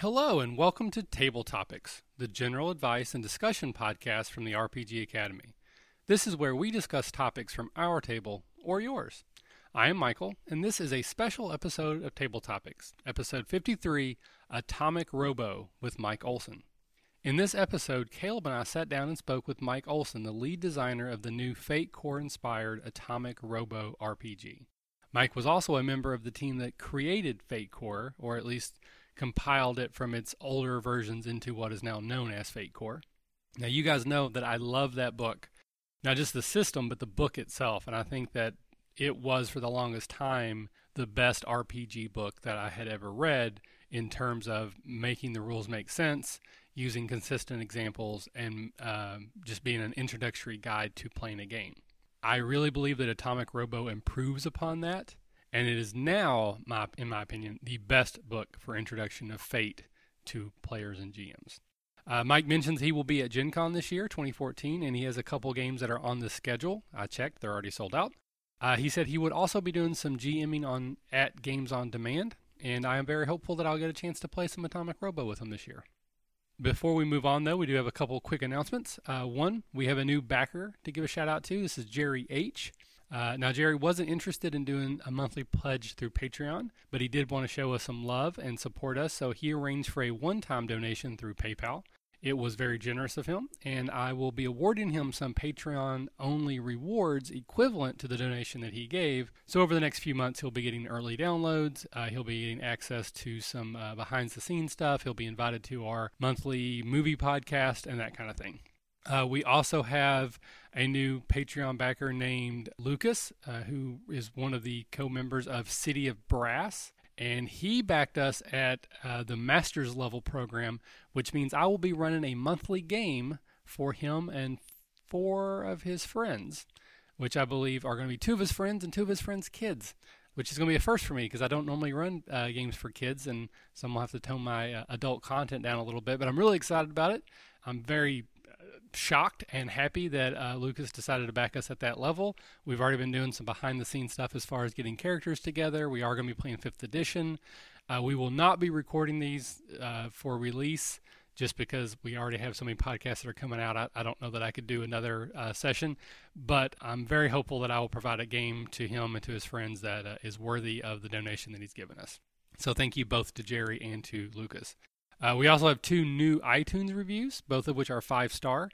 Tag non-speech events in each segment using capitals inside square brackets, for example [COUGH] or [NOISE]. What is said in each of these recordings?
Hello, and welcome to Table Topics, the general advice and discussion podcast from the RPG Academy. This is where we discuss topics from our table or yours. I am Michael, and this is a special episode of Table Topics, episode 53 Atomic Robo with Mike Olson. In this episode, Caleb and I sat down and spoke with Mike Olson, the lead designer of the new Fate Core inspired Atomic Robo RPG. Mike was also a member of the team that created Fate Core, or at least compiled it from its older versions into what is now known as Fate Core. Now, you guys know that I love that book, not just the system, but the book itself, and I think that it was for the longest time the best RPG book that I had ever read in terms of making the rules make sense, using consistent examples, and uh, just being an introductory guide to playing a game. I really believe that Atomic Robo improves upon that, and it is now, my, in my opinion, the best book for introduction of Fate to players and GMs. Uh, Mike mentions he will be at Gen Con this year, 2014, and he has a couple games that are on the schedule. I checked, they're already sold out. Uh, he said he would also be doing some GMing on at Games on Demand, and I am very hopeful that I'll get a chance to play some Atomic Robo with him this year. Before we move on, though, we do have a couple quick announcements. Uh, one, we have a new backer to give a shout out to. This is Jerry H. Uh, now, Jerry wasn't interested in doing a monthly pledge through Patreon, but he did want to show us some love and support us, so he arranged for a one time donation through PayPal. It was very generous of him, and I will be awarding him some Patreon only rewards equivalent to the donation that he gave. So, over the next few months, he'll be getting early downloads. Uh, he'll be getting access to some uh, behind the scenes stuff. He'll be invited to our monthly movie podcast and that kind of thing. Uh, we also have a new Patreon backer named Lucas, uh, who is one of the co members of City of Brass and he backed us at uh, the master's level program, which means I will be running a monthly game for him and four of his friends, which I believe are going to be two of his friends and two of his friends' kids, which is going to be a first for me because I don't normally run uh, games for kids, and so I'm going to have to tone my uh, adult content down a little bit. But I'm really excited about it. I'm very shocked and happy that uh, Lucas decided to back us at that level. We've already been doing some behind the scenes stuff as far as getting characters together. We are going to be playing 5th edition. Uh, we will not be recording these uh, for release just because we already have so many podcasts that are coming out. I, I don't know that I could do another uh, session, but I'm very hopeful that I will provide a game to him and to his friends that uh, is worthy of the donation that he's given us. So thank you both to Jerry and to Lucas. Uh, we also have two new iTunes reviews, both of which are five star.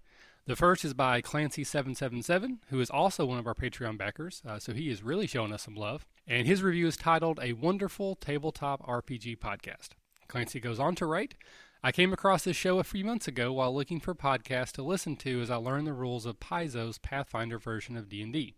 The first is by Clancy777, who is also one of our Patreon backers, uh, so he is really showing us some love. And his review is titled A Wonderful Tabletop RPG Podcast. Clancy goes on to write I came across this show a few months ago while looking for podcasts to listen to as I learned the rules of Paizo's Pathfinder version of D&D.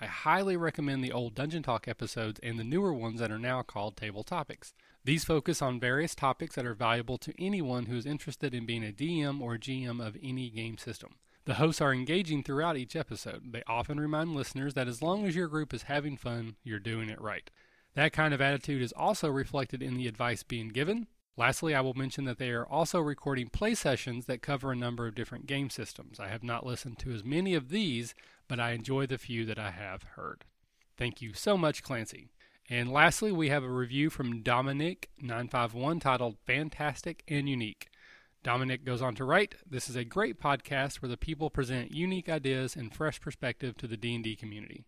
I highly recommend the old Dungeon Talk episodes and the newer ones that are now called Table Topics. These focus on various topics that are valuable to anyone who is interested in being a DM or GM of any game system. The hosts are engaging throughout each episode. They often remind listeners that as long as your group is having fun, you're doing it right. That kind of attitude is also reflected in the advice being given. Lastly, I will mention that they are also recording play sessions that cover a number of different game systems. I have not listened to as many of these, but I enjoy the few that I have heard. Thank you so much, Clancy. And lastly, we have a review from Dominic951 titled Fantastic and Unique. Dominic goes on to write, "This is a great podcast where the people present unique ideas and fresh perspective to the D&D community.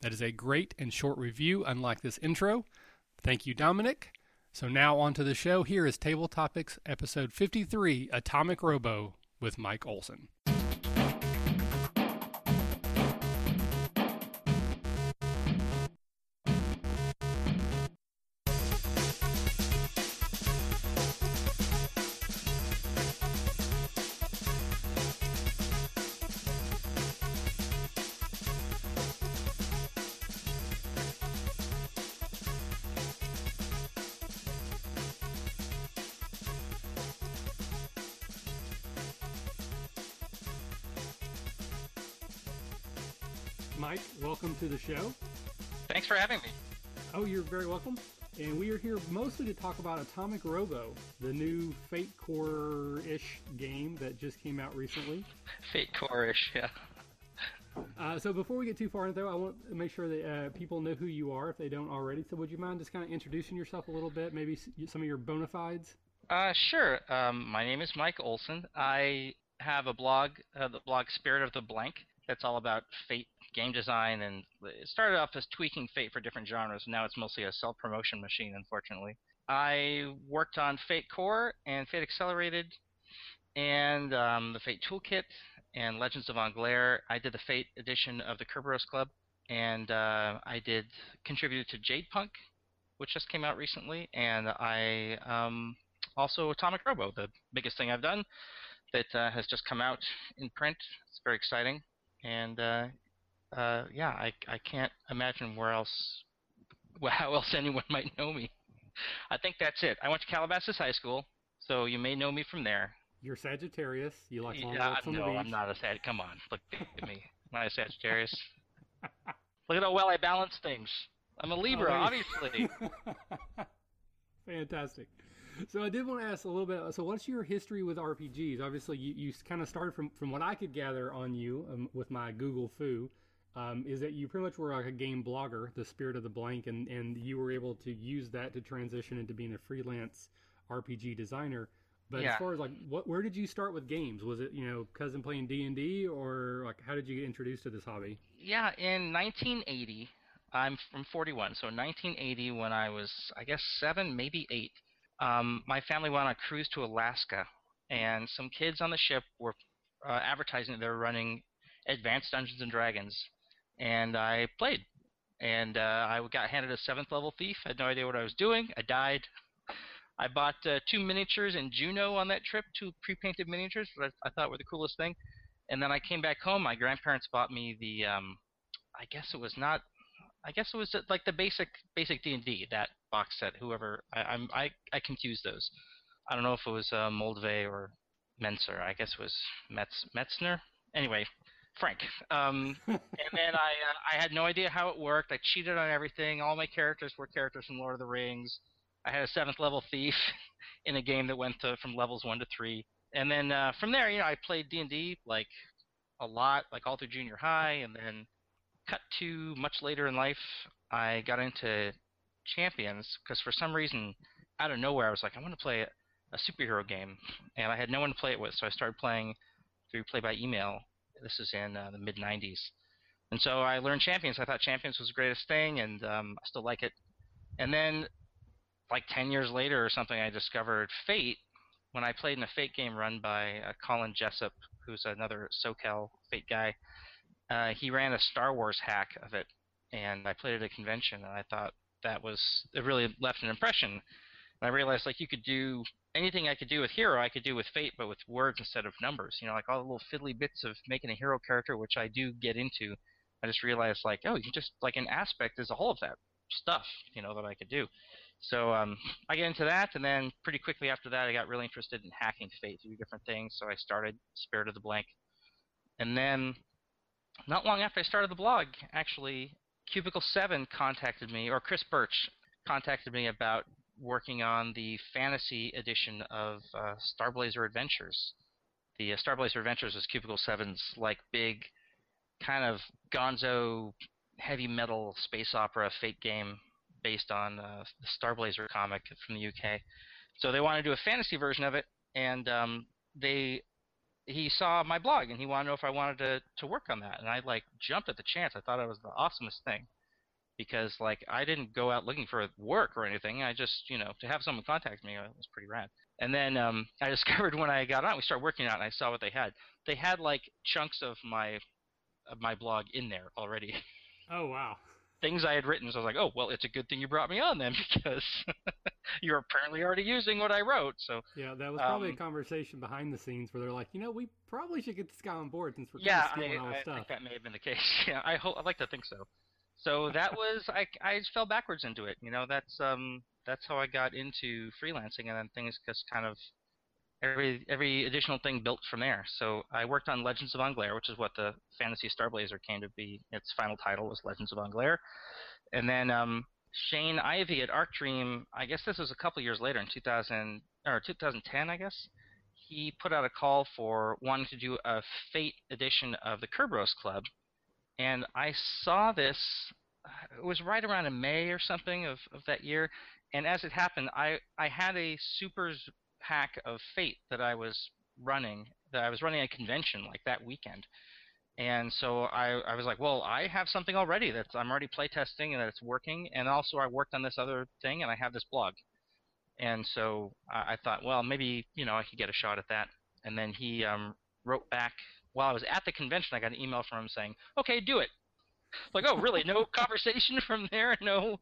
That is a great and short review unlike this intro. Thank you, Dominic. So now on to the show. Here is Table Topics episode 53, Atomic Robo with Mike Olson. You're very welcome. And we are here mostly to talk about Atomic Robo, the new Fate Core ish game that just came out recently. Fate Core ish, yeah. Uh, so before we get too far into it, I want to make sure that uh, people know who you are if they don't already. So would you mind just kind of introducing yourself a little bit, maybe some of your bona fides? Uh, sure. Um, my name is Mike Olson. I have a blog, uh, the blog Spirit of the Blank. That's all about Fate game design, and it started off as tweaking Fate for different genres. Now it's mostly a self-promotion machine, unfortunately. I worked on Fate Core and Fate Accelerated, and um, the Fate Toolkit and Legends of Anglerre. I did the Fate edition of the Kerberos Club, and uh, I did contributed to Jade Punk, which just came out recently, and I um, also Atomic Robo, the biggest thing I've done that uh, has just come out in print. It's very exciting, and uh, uh, yeah, I I can't imagine where else, [LAUGHS] how else anyone might know me. I think that's it. I went to Calabasas High School, so you may know me from there. You're Sagittarius. You like long yeah, walks on no, the beach. I'm not a Sag. Come on, look at me. I'm not a Sagittarius. [LAUGHS] look at how well I balance things. I'm a Libra, Oh, obviously. [LAUGHS] Fantastic. So I did want to ask a little bit. So what's your history with RPGs? Obviously, you, you kind of started from from what I could gather on you um, with my Google Foo. Um, is that you pretty much were like a game blogger, the spirit of the blank, and, and you were able to use that to transition into being a freelance RPG designer. But Yeah. as far as like, what, where did you start with games? Was it you know cousin playing D and D, or like how did you get introduced to this hobby? Yeah, in 1980, I'm from 41, so 1980, when I was, I guess, seven, maybe eight, um, my family went on a cruise to Alaska, and some kids on the ship were uh, advertising that they were running Advanced Dungeons and Dragons, and I played. And uh, I got handed a seventh level thief. I had no idea what I was doing. I died. I bought uh, two miniatures in Juneau on that trip, two pre-painted miniatures that I, I thought were the coolest thing. And then I came back home. My grandparents bought me the, um, I guess it was not, I guess it was like the basic basic D and D that box set. Whoever I, I'm I I confuse those. I don't know if it was uh, or Menser. I guess it was Metz Mentzer. Anyway, Frank. Um, and then I uh, I had no idea how it worked. I cheated on everything. All my characters were characters from Lord of the Rings. I had a seventh level thief [LAUGHS] in a game that went to, from levels one to three. And then uh, from there, you know, I played D and D like a lot, like all through junior high, and then cut to much later in life, I got into Champions because for some reason, out of nowhere, I was like, I want to play a, a superhero game, and I had no one to play it with, so I started playing through play by email. This is in uh, the mid '90s, and so I learned Champions. I thought Champions was the greatest thing, and um, I still like it. And then, like 10 years later or something, I discovered Fate when I played in a Fate game run by uh, Colin Jessup, who's another SoCal Fate guy. Uh, he ran a Star Wars hack of it, and I played at a convention, and I thought that was it really left an impression. And I realized like you could do anything I could do with Hero, I could do with Fate, but with words instead of numbers. You know, like all the little fiddly bits of making a hero character, which I do get into. I just realized like, oh, you can just like an aspect is a whole of that stuff, you know, that I could do. So um, I get into that, and then pretty quickly after that, I got really interested in hacking Fate to do different things. So I started Spirit of the Blank, and then not long after I started the blog, actually, Cubicle Seven contacted me, or Chris Birch contacted me about working on the fantasy edition of uh, Starblazer Adventures. The uh, Starblazer Adventures was Cubicle 7's like big kind of gonzo heavy metal space opera fate game based on uh, the Starblazer comic from the UK. So they wanted to do a fantasy version of it, and um, they he saw my blog and he wanted to know if I wanted to to work on that, and I like jumped at the chance. I thought it was the awesomest thing because like I didn't go out looking for work or anything. I just you know to have someone contact me uh, was pretty rad. And then um, I [LAUGHS] discovered when I got on, we started working on it, and I saw what they had. They had like chunks of my of my blog in there already. [LAUGHS] Oh wow. Things I had written, so I was like, oh well, it's a good thing you brought me on then [LAUGHS] because you're apparently already using what I wrote. So Yeah, that was probably Um, a conversation behind the scenes where they're like, you know, we probably should get this guy on board since we're yeah, kind of stealing I, all I his stuff. think that may have been the case. Yeah, I hope I'd like to think so. So that was I I fell backwards into it. You know, that's um that's how I got into freelancing, and then things just kind of every every additional thing built from there. So I worked on Legends of Anglerre, which is what the Fantasy Starblazer came to be. Its final title was Legends of Anglerre, and then um, Shane Ivey at Arc Dream. I guess this was a couple years later in 2000 or 2010, I guess. He put out a call for wanting to do a Fate edition of the Kerberos Club, and I saw this. It was right around in May or something of, of that year, and as it happened, I I had a Supers pack of Fate that I was running. That I was running a convention like that weekend, and so I, I was like, well, I have something already that I'm already playtesting and that it's working, and also I worked on this other thing and I have this blog, and so I, I thought, well, maybe you know I could get a shot at that. And then he um, wrote back while I was at the convention. I got an email from him saying, okay, do it. [LAUGHS] Like, oh, really? No [LAUGHS] conversation [LAUGHS] from there? No,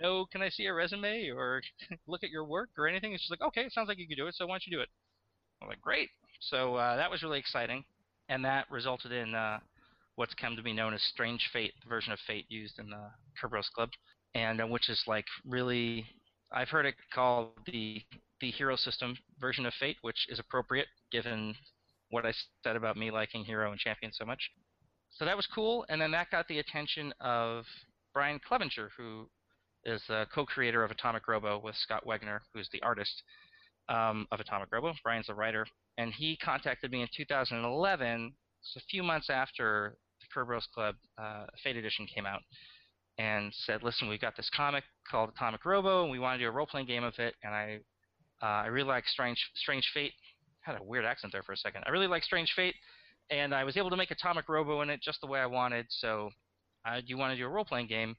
no. Can I see a resume or look at your work or anything? It's just like, okay, it sounds like you could do it. So why don't you do it? I'm like, great. So uh, that was really exciting and that resulted in uh, what's come to be known as Strange Fate, the version of Fate used in the Kerberos Club, and uh, which is like really, I've heard it called the the hero system version of Fate, which is appropriate given what I said about me liking hero and champion so much. So that was cool, and then that got the attention of Brian Clevinger, who is the co-creator of Atomic Robo with Scott Wegener, who's the artist um, of Atomic Robo. Brian's the writer, and he contacted me in 2011, so a few months after the Kerberos Club uh, Fate Edition came out, and said, "Listen, we've got this comic called Atomic Robo, and we want to do a role-playing game of it. And I, uh, I really like Strange Strange Fate. Had a weird accent there for a second. I really like Strange Fate, and I was able to make Atomic Robo in it just the way I wanted. So, you want to do a role-playing game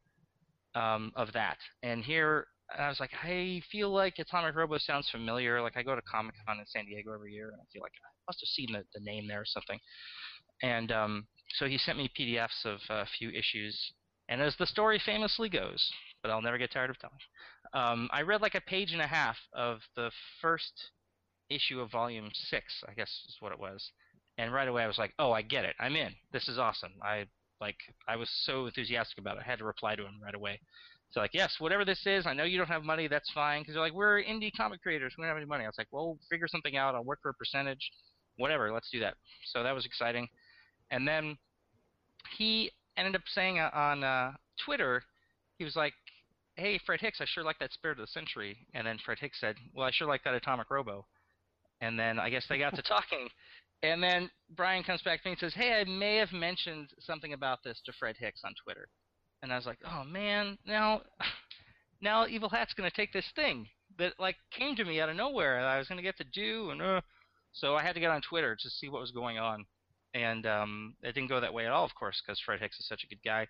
um, of that? And here I was like, I feel like Atomic Robo sounds familiar. Like I go to Comic Con in San Diego every year, and I feel like I must have seen the, the name there or something. And um, so he sent me PDFs of a few issues, and as the story famously goes, but I'll never get tired of telling. Um, I read like a page and a half of the first issue of Volume Six, I guess is what it was, and right away I was like, oh, I get it. I'm in. This is awesome. I like I was so enthusiastic about it. I had to reply to him right away. So like, yes, whatever this is, I know you don't have money, that's fine. Because they're like, we're indie comic creators, we don't have any money. I was like, well, figure something out. I'll work for a percentage, whatever. Let's do that. So that was exciting. And then he ended up saying uh, on uh, Twitter, he was like, hey, Fred Hicks, I sure like that Spirit of the Century. And then Fred Hicks said, well, I sure like that Atomic Robo. And then I guess they got to [LAUGHS] talking. And then Brian comes back to me and says, hey, I may have mentioned something about this to Fred Hicks on Twitter and I was like, oh man, now, [SIGHS] now Evil Hat's gonna take this thing that like came to me out of nowhere that I was gonna get to do, and uh, so I had to get on Twitter to see what was going on, and um, it didn't go that way at all, of course, because Fred Hicks is such a good guy.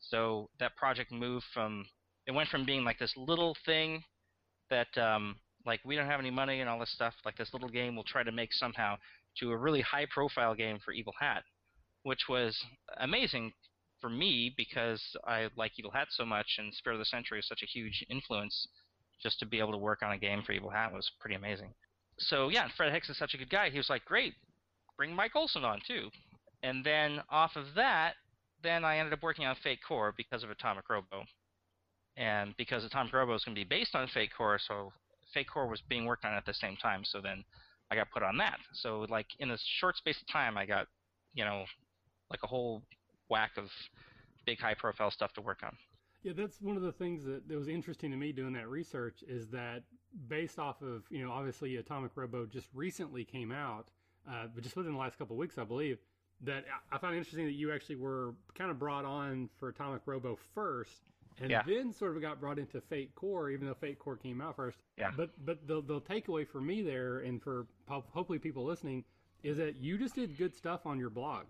So that project moved from it went from being like this little thing that um, like we don't have any money and all this stuff, like this little game we'll try to make somehow, to a really high profile game for Evil Hat, which was amazing for me because I like Evil Hat so much, and Spirit of the Century is such a huge influence. Just to be able to work on a game for Evil Hat was pretty amazing. So yeah, Fred Hicks is such a good guy. He was like, great, bring Mike Olson on too. And then off of that, then I ended up working on Fate Core because of Atomic Robo, and because Atomic Robo is going to be based on Fate Core, so Fate Core was being worked on at the same time. So then I got put on that. So like in a short space of time, I got you know like a whole whack of big high profile stuff to work on. Yeah, that's one of the things that, that was interesting to me doing that research is that based off of, you know, obviously Atomic Robo just recently came out, uh, but just within the last couple weeks, I believe, that I found interesting that you actually were kind of brought on for Atomic Robo first and yeah. then sort of got brought into Fate Core, even though Fate Core came out first. Yeah. But but the the takeaway for me there, and for hopefully people listening, is that you just did good stuff on your blog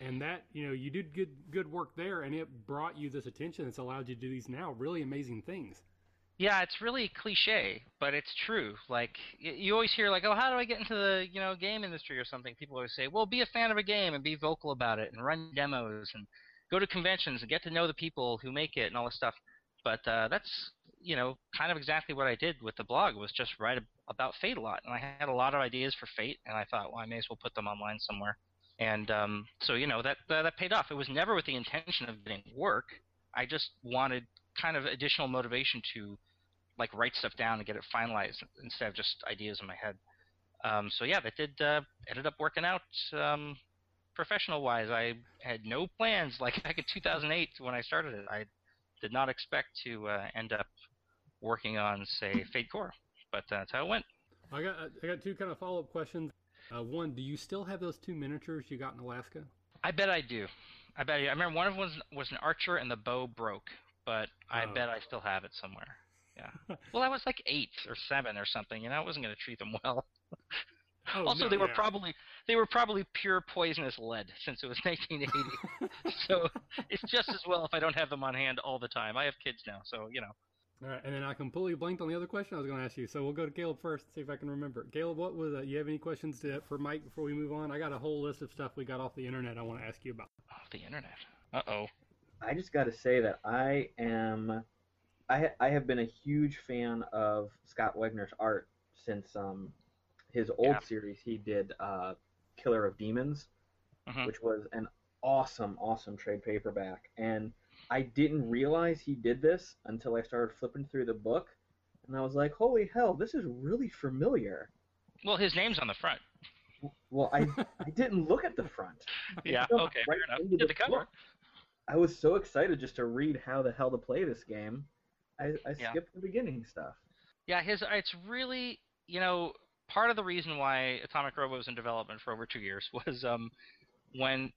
and that you know you did good good work there and it brought you this attention that's allowed you to do these now really amazing things yeah it's really cliche but it's true like you always hear like oh how do i get into the you know game industry or something people always say well be a fan of a game and be vocal about it and run demos and go to conventions and get to know the people who make it and all this stuff but uh, that's you know kind of exactly what i did with the blog was just write about fate a lot and i had a lot of ideas for fate and i thought well i may as well put them online somewhere and um, so you know that, that that paid off. It was never with the intention of getting work. I just wanted kind of additional motivation to like write stuff down and get it finalized instead of just ideas in my head. Um, so yeah, that did uh, ended up working out um, professional wise. I had no plans like back in 2008 when I started it. I did not expect to uh, end up working on say Fate Core, but that's how it went. I got I got two kind of follow up questions. Uh, one, do you still have those two miniatures you got in Alaska? I bet I do. I bet I, I remember one of them was, was an archer and the bow broke, but I oh. bet I still have it somewhere. Yeah. [LAUGHS] Well, I was like eight or seven or something, and I wasn't going to treat them well. Oh, also, no, they were yeah. probably they were probably pure poisonous lead since it was [LAUGHS] 1980. [LAUGHS] so it's just as well if I don't have them on hand all the time. I have kids now, so you know. All right, and then I completely blanked on the other question I was going to ask you. So we'll go to Caleb first, see if I can remember. Caleb, what was uh, you have any questions to, for Mike before we move on? I got a whole list of stuff we got off the internet I want to ask you about. Off the internet. Uh oh. I just got to say that I am, I I have been a huge fan of Scott Wegener's art since um, his old Yeah. series. He did uh, Killer of Demons, Mhm. which was an awesome, awesome trade paperback, and I didn't realize he did this until I started flipping through the book, and I was like, holy hell, this is really familiar. Well, his name's on the front. Well, I [LAUGHS] I didn't look at the front. Yeah. Okay. right Fair enough. Did the the cover? book. I was so excited just to read how the hell to play this game. I, I Yeah. skipped the beginning stuff. Yeah, his it's really you know part of the reason why Atomic Robo was in development for over two years [LAUGHS] was um when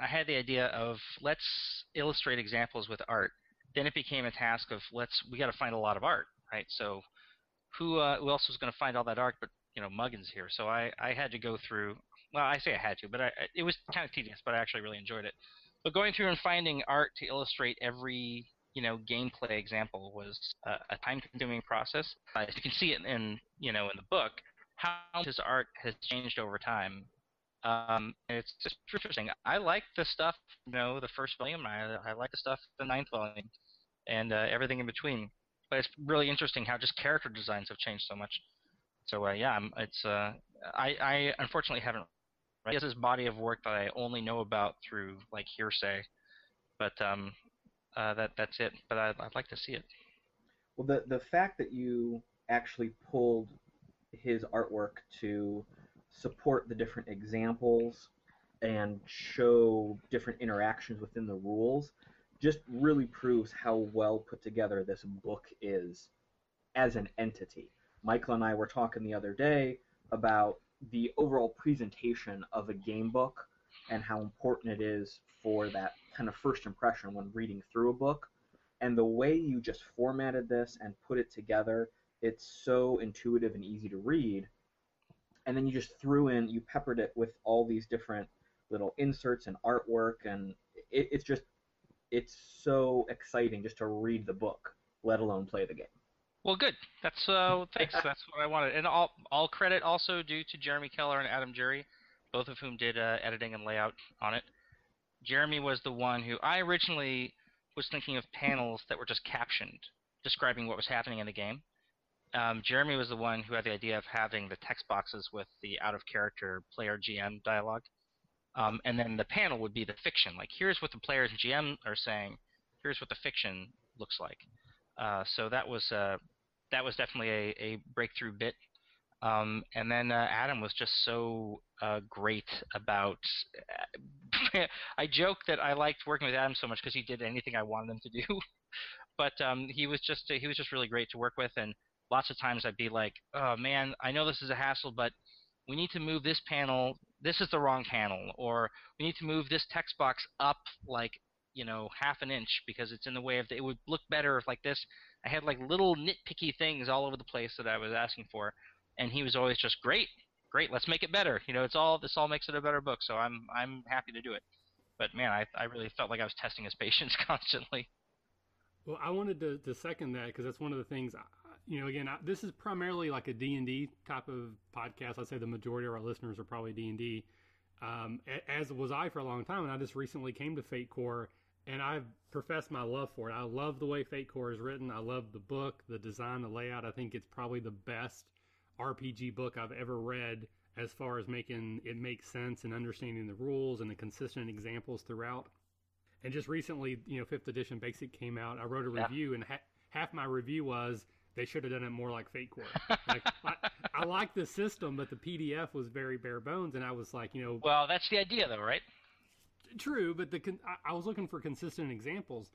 I had the idea of let's illustrate examples with art. Then it became a task of let's we got to find a lot of art, right? So who uh, who else was going to find all that art? But you know Muggins here, so I I had to go through. Well, I say I had to, but I, it was kind of tedious, but I actually really enjoyed it. But going through and finding art to illustrate every you know gameplay example was a, a time-consuming process. As you can see it in you know in the book, how his art has changed over time. Um, it's just interesting. I like the stuff, you know, the first volume. I, I like the stuff, the ninth volume, and uh, everything in between. But it's really interesting how just character designs have changed so much. So uh, yeah, I'm, it's uh, I, I unfortunately haven't. Has this body of work that I only know about through like hearsay, but um, uh, that that's it. But I'd, I'd like to see it. Well, the the fact that you actually pulled his artwork to support the different examples and show different interactions within the rules just really proves how well put together this book is as an entity. Michael and I were talking the other day about the overall presentation of a game book and how important it is for that kind of first impression when reading through a book. And the way you just formatted this and put it together, it's so intuitive and easy to read. And then you just threw in, you peppered it with all these different little inserts and artwork, and it, it's just, it's so exciting just to read the book, let alone play the game. Well, good. That's uh, thanks. [LAUGHS] That's what I wanted. And all all credit also due to Jeremy Keller and Adam Jury, both of whom did uh, editing and layout on it. Jeremy was the one who I originally was thinking of panels that were just captioned, describing what was happening in the game. Um, Jeremy was the one who had the idea of having the text boxes with the out of character player GM dialogue. Um, and then the panel would be the fiction. Like, here's what the players and GM are saying. Here's what the fiction looks like. Uh, so that was uh, that was definitely a, a breakthrough bit. Um, and then uh, Adam was just so uh, great about. [LAUGHS] I joke that I liked working with Adam so much because he did anything I wanted him to do. [LAUGHS] but um, he was just he was just really great to work with, and lots of times I'd be like, "Oh man, I know this is a hassle, but we need to move this panel. This is the wrong panel, or we need to move this text box up like you know half an inch because it's in the way of the, it would look better if like this." I had like little nitpicky things all over the place that I was asking for, and he was always just great, great. Let's make it better. You know, it's all this all makes it a better book. So I'm I'm happy to do it. But man, I I really felt like I was testing his [LAUGHS] patience constantly. Well, I wanted to, to second that because that's one of the things. You know, again, I, this is primarily like a D and D type of podcast. I'd say the majority of our listeners are probably D and D, um, a- as was I for a long time. And I just recently came to Fate Core, and I've professed my love for it. I love the way Fate Core is written. I love the book, the design, the layout. I think it's probably the best RPG book I've ever read as far as making it make sense and understanding the rules and the consistent examples throughout. And just recently, you know, fifth edition basic came out. I wrote a Yeah. review, and ha- half my review was they should have done it more like Fate Core. [LAUGHS] like, I, I like the system, but the PDF was very bare bones, and I was like, you know, Well, that's the idea, though, right? true, but the con- I, I was looking for consistent examples,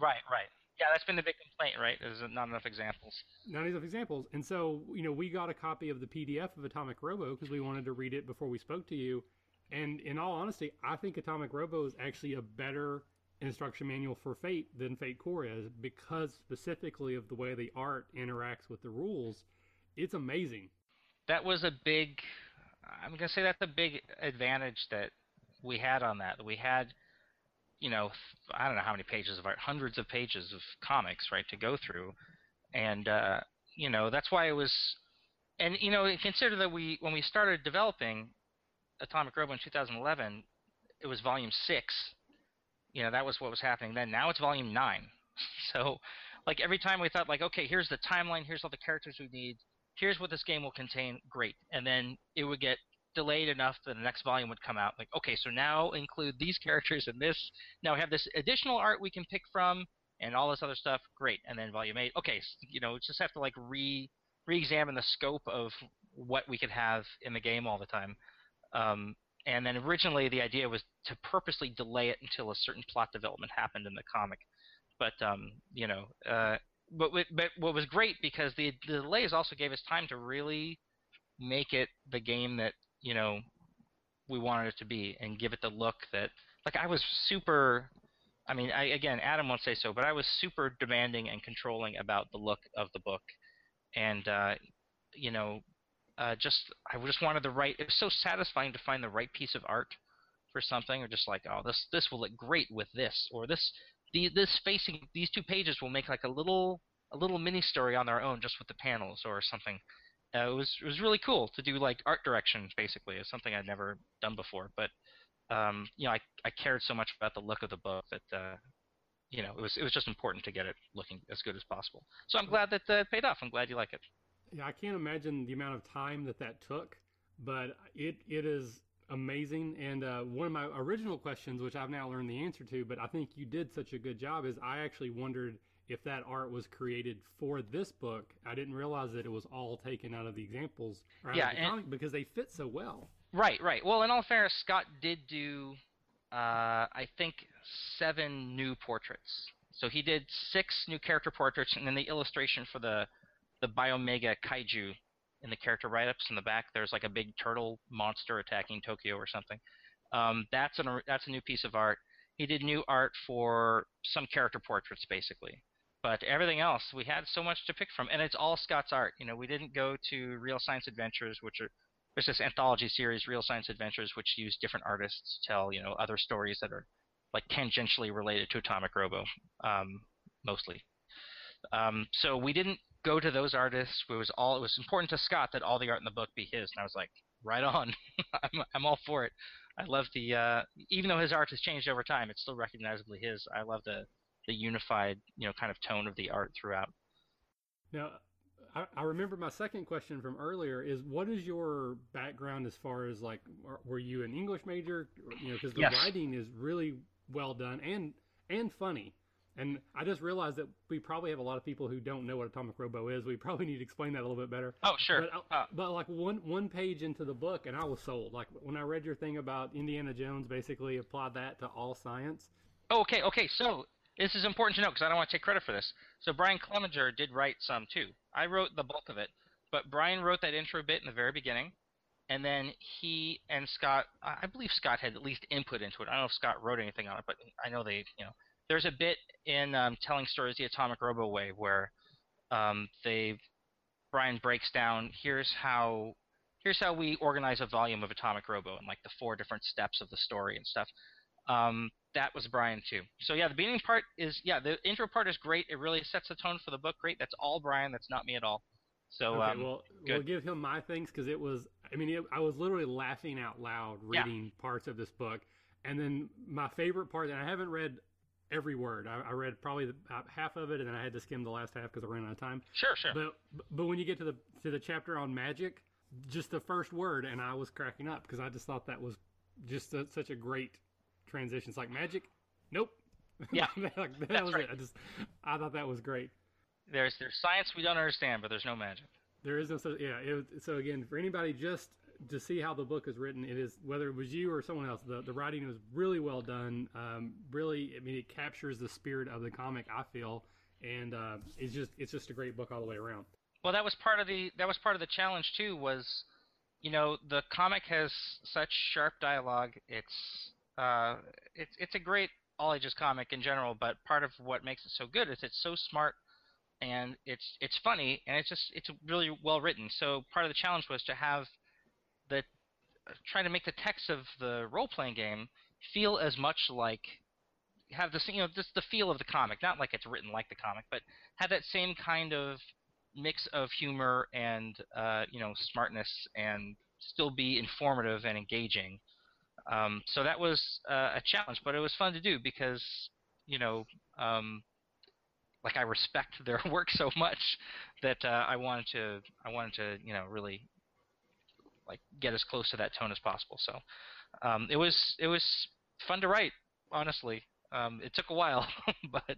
Right, right. Yeah, that's been the big complaint, right? There's not enough examples. not enough examples. And so, you know, we got a copy of the PDF of Atomic Robo because we wanted to read it before we spoke to you. And in all honesty, I think Atomic Robo is actually a better instruction manual for Fate than Fate Core is because specifically of the way the art interacts with the rules. It's amazing. That was a big. I'm gonna say that's a big advantage that we had on that. We had, you know, I don't know how many pages of art, hundreds of pages of comics, right, to go through, and uh, you know that's why it was. And you know, consider that we when we started developing Atomic Robo in 2011, it was volume six. You know, that was what was happening then. Now it's volume nine. [LAUGHS] So, like every time we thought, like, okay, here's the timeline, here's all the characters we need, here's what this game will contain, great. And then it would get delayed enough that the next volume would come out. Like, okay, so now include these characters in this. Now we have this additional art we can pick from, and all this other stuff. Great. And then volume eight. Okay, you know, just have to like re re-examine the scope of what we could have in the game all the time. Um, and then originally the idea was to purposely delay it until a certain plot development happened in the comic. But um, you know, uh, but but what was great because the, the delays also gave us time to really make it the game that you know we wanted it to be and give it the look that like I was super. I mean, I, again, Adam won't say so, but I was super demanding and controlling about the look of the book, and uh, you know, uh, just I just wanted the right. It was so satisfying to find the right piece of art for something, or just like, oh, this this will look great with this, or this the, this facing these two pages will make like a little a little mini story on their own just with the panels or something. Uh, it was it was really cool to do like art direction basically. It's something I'd never done before, but um, you know I I cared so much about the look of the book that uh, you know it was it was just important to get it looking as good as possible. So I'm glad that uh, it paid off. I'm glad you like it. Yeah, I can't imagine the amount of time that that took, but it it is amazing. And uh, one of my original questions, which I've now learned the answer to, but I think you did such a good job, is I actually wondered if that art was created for this book. I didn't realize that it was all taken out of the examples yeah, the comic because they fit so well. Right, right. Well, in all fairness, Scott did do, uh, I think, seven new portraits. So he did six new character portraits, and then the illustration for the the Biomega Kaiju in the character write-ups in the back. There's like a big turtle monster attacking Tokyo or something. Um, that's an that's a new piece of art. He did new art for some character portraits, basically. But everything else, we had so much to pick from, and it's all Scott's art. You know, we didn't go to Real Science Adventures, which are there's this anthology series, Real Science Adventures, which use different artists to tell you know other stories that are like tangentially related to Atomic Robo, um, mostly. Um, so we didn't go to those artists. It was all it was important to Scott that all the art in the book be his, and I was like, right on, [LAUGHS] I'm I'm all for it. I love the uh, even though his art has changed over time, it's still recognizably his. I love the the unified you know kind of tone of the art throughout. Now, I, I remember my second question from earlier is what is your background as far as like were you an English major? You know, because the yes. writing is really well done and and funny. And I just realized that we probably have a lot of people who don't know what Atomic Robo is. We probably need to explain that a little bit better. Oh, sure. But, uh, but like one one page into the book, and I was sold. Like when I read your thing about Indiana Jones, basically applied that to all science. Oh, okay, okay. So this is important to know because I don't want to take credit for this. So Brian Clevinger did write some too. I wrote the bulk of it, but Brian wrote that intro bit in the very beginning, and then he and Scott, I believe Scott had at least input into it. I don't know if Scott wrote anything on it, but I know they, you know there's a bit in um, telling stories the atomic robo way where um, they brian breaks down here's how here's how we organize a volume of atomic robo and like the four different steps of the story and stuff. Um, that was brian too. So yeah the beginning part is yeah the intro part is great. It really sets the tone for the book. Great. That's all brian. That's not me at all. So okay, um, well, good. we'll give him my things because it was. I mean, it, I was literally laughing out loud reading yeah. parts of this book, and then my favorite part, and I haven't read every word. I, I read probably the, uh, half of it, and then I had to skim the last half because I ran out of time. Sure, sure. But but when you get to the to the chapter on magic, just the first word, and I was cracking up because I just thought that was just a, such a great transition. It's like magic. Nope. [LAUGHS] Yeah, like, that That's was right. it. I just I thought that was great. There's there's science we don't understand, but there's no magic. There is no so yeah. It, so again, for anybody just to see how the book is written, it is whether it was you or someone else. The the writing was really well done. Um, really, I mean, it captures the spirit of the comic. I feel, and uh, it's just it's just a great book all the way around. Well, that was part of the that was part of the challenge too. Was you know the comic has such sharp dialogue. It's uh, it's it's a great all ages comic in general, but part of what makes it so good is it's so smart and it's it's funny and it's just it's really well written. So part of the challenge was to have try to make the text of the role playing game feel as much like have the you know just the feel of the comic, not like it's written like the comic, but have that same kind of mix of humor and uh, you know smartness and still be informative and engaging. Um, so that was uh, a challenge, but it was fun to do because you know um, like I respect their [LAUGHS] work so much that uh, I wanted to I wanted to you know really like get as close to that tone as possible. So um, it was it was fun to write, honestly. Um, it took a while, [LAUGHS] but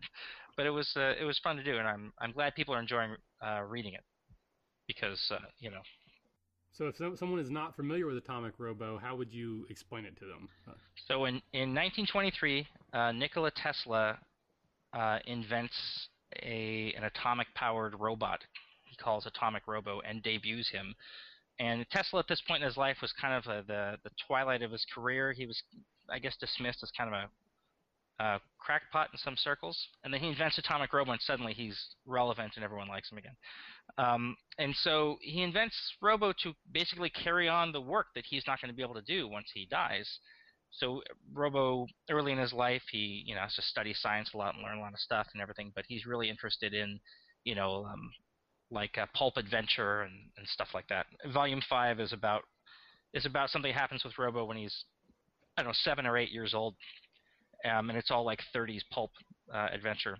but it was uh, it was fun to do, and I'm I'm glad people are enjoying uh, reading it because uh, you know. So if so, someone is not familiar with Atomic Robo, how would you explain it to them? So in in 1923, uh, Nikola Tesla uh, invents a an atomic powered robot. He calls Atomic Robo and debuts him. And Tesla at this point in his life was kind of a, the the twilight of his career. He was, I guess, dismissed as kind of a crackpot in some circles, and then he invents atomic robo, and suddenly he's relevant and everyone likes him again. Um, and so he invents Robo to basically carry on the work that he's not going to be able to do once he dies. So Robo, early in his life, he you know has to study science a lot and learn a lot of stuff and everything, but he's really interested in you know um, like a pulp adventure and, and stuff like that. Volume five is about is about something that happens with Robo when he's I don't know seven or eight years old, um, and it's all like 30s pulp uh, adventure.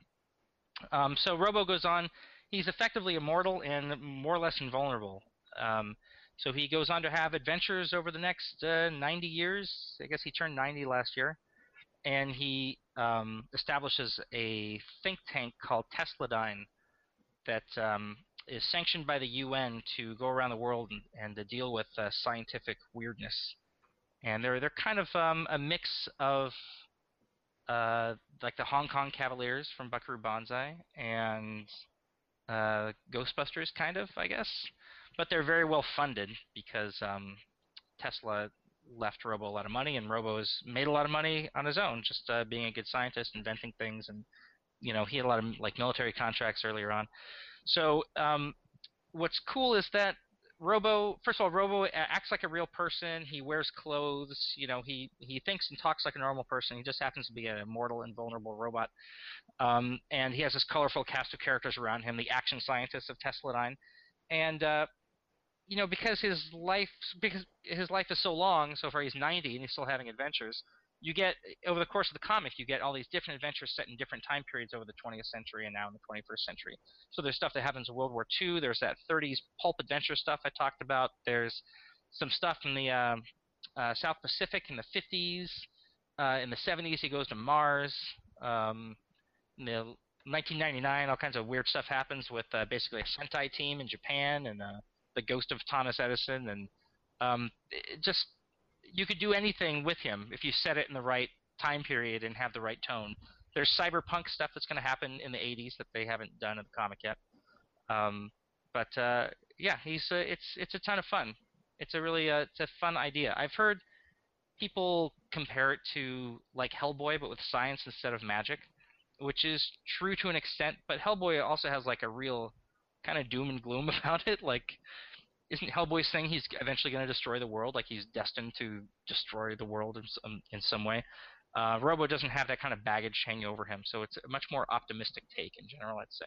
Um, so Robo goes on. He's effectively immortal and more or less invulnerable. Um, so he goes on to have adventures over the next uh, 90 years. I guess he turned 90 last year, and he um, establishes a think tank called Tesladyne that um, is sanctioned by the UN to go around the world and, and to deal with uh, scientific weirdness. And they're they're kind of um, a mix of uh, like the Hong Kong Cavaliers from Buckaroo Banzai and uh, Ghostbusters, kind of, I guess. But they're very well funded because um, Tesla left Robo a lot of money, and Robo has made a lot of money on his own, just uh, being a good scientist, inventing things, and you know he had a lot of like military contracts earlier on. So um, what's cool is that Robo, first of all, Robo acts like a real person. He wears clothes. You know, he he thinks and talks like a normal person. He just happens to be an immortal, invulnerable robot. Um, and he has this colorful cast of characters around him, the action scientists of Tesladyne. And uh, you know, because his life because his life is so long, so far he's 90 and he's still having adventures you get over the course of the comic, you get all these different adventures set in different time periods over the 20th century and now in the 21st century. So there's stuff that happens in World War II. There's that 30s pulp adventure stuff I talked about. There's some stuff in the uh, uh, South Pacific in the 50s. Uh, in the 70s, he goes to Mars. Um, in the 1999, all kinds of weird stuff happens with uh, basically a Sentai team in Japan and uh, the ghost of Thomas Edison and um, just you could do anything with him if you set it in the right time period and have the right tone. There's cyberpunk stuff that's going to happen in the 80s that they haven't done in the comic yet. Um, but uh, yeah, he's uh, it's it's a ton of fun. It's a really uh, it's a fun idea. I've heard people compare it to like Hellboy, but with science instead of magic, which is true to an extent. But Hellboy also has like a real kind of doom and gloom [LAUGHS] about it. Like isn't Hellboy saying he's eventually going to destroy the world? Like he's destined to destroy the world in some, in some way. Uh, Robo doesn't have that kind of baggage hanging over him, so it's a much more optimistic take in general, I'd say.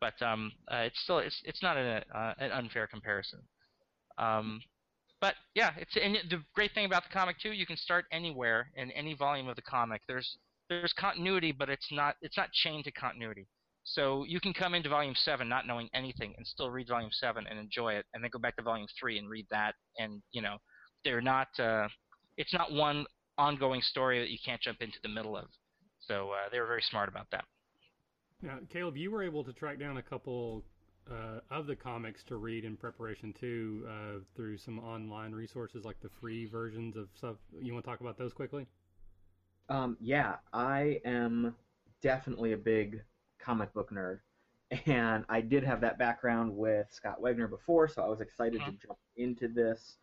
But um, uh, it's still it's it's not a, uh, an unfair comparison. Um, but yeah, it's and the great thing about the comic too, you can start anywhere in any volume of the comic. There's there's continuity, but it's not it's not chained to continuity. So you can come into volume seven not knowing anything and still read volume seven and enjoy it, and then go back to volume three and read that. And you know, they're not. Uh, it's not one ongoing story that you can't jump into the middle of. So uh, they were very smart about that. Now, Caleb, you were able to track down a couple uh, of the comics to read in preparation too uh, through some online resources like the free versions of stuff. You want to talk about those quickly? Um, yeah, I am definitely a big comic book nerd, and I did have that background with Scott Wegener before, so I was excited to jump into this.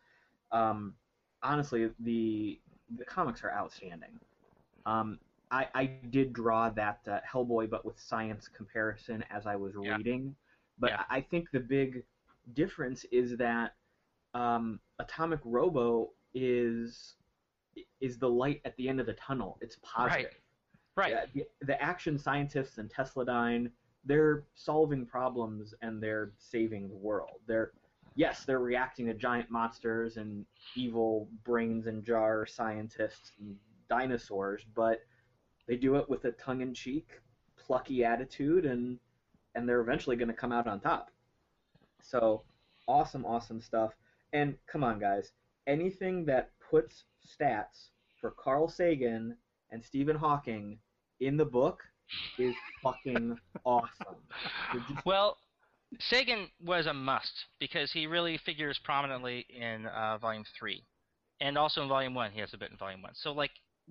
Um, honestly, the the comics are outstanding. Um, I, I did draw that uh, Hellboy, but with science comparison as I was Yeah. reading. But Yeah. I I think the big difference is that um, Atomic Robo is is the light at the end of the tunnel. It's positive. Right. Yeah, the, the action scientists and Tesladyne, they're solving problems and they're saving the world. They're yes, they're reacting to giant monsters and evil brains and jar scientists and dinosaurs, but they do it with a tongue-in-cheek, plucky attitude, and and they're eventually going to come out on top. So awesome, awesome stuff. And come on, guys, anything that puts stats for Carl Sagan and Stephen Hawking in the book is fucking [LAUGHS] awesome. Well, Sagan was a must because he really figures prominently in uh, Volume Three, and also in Volume One. He has a bit in Volume One. So like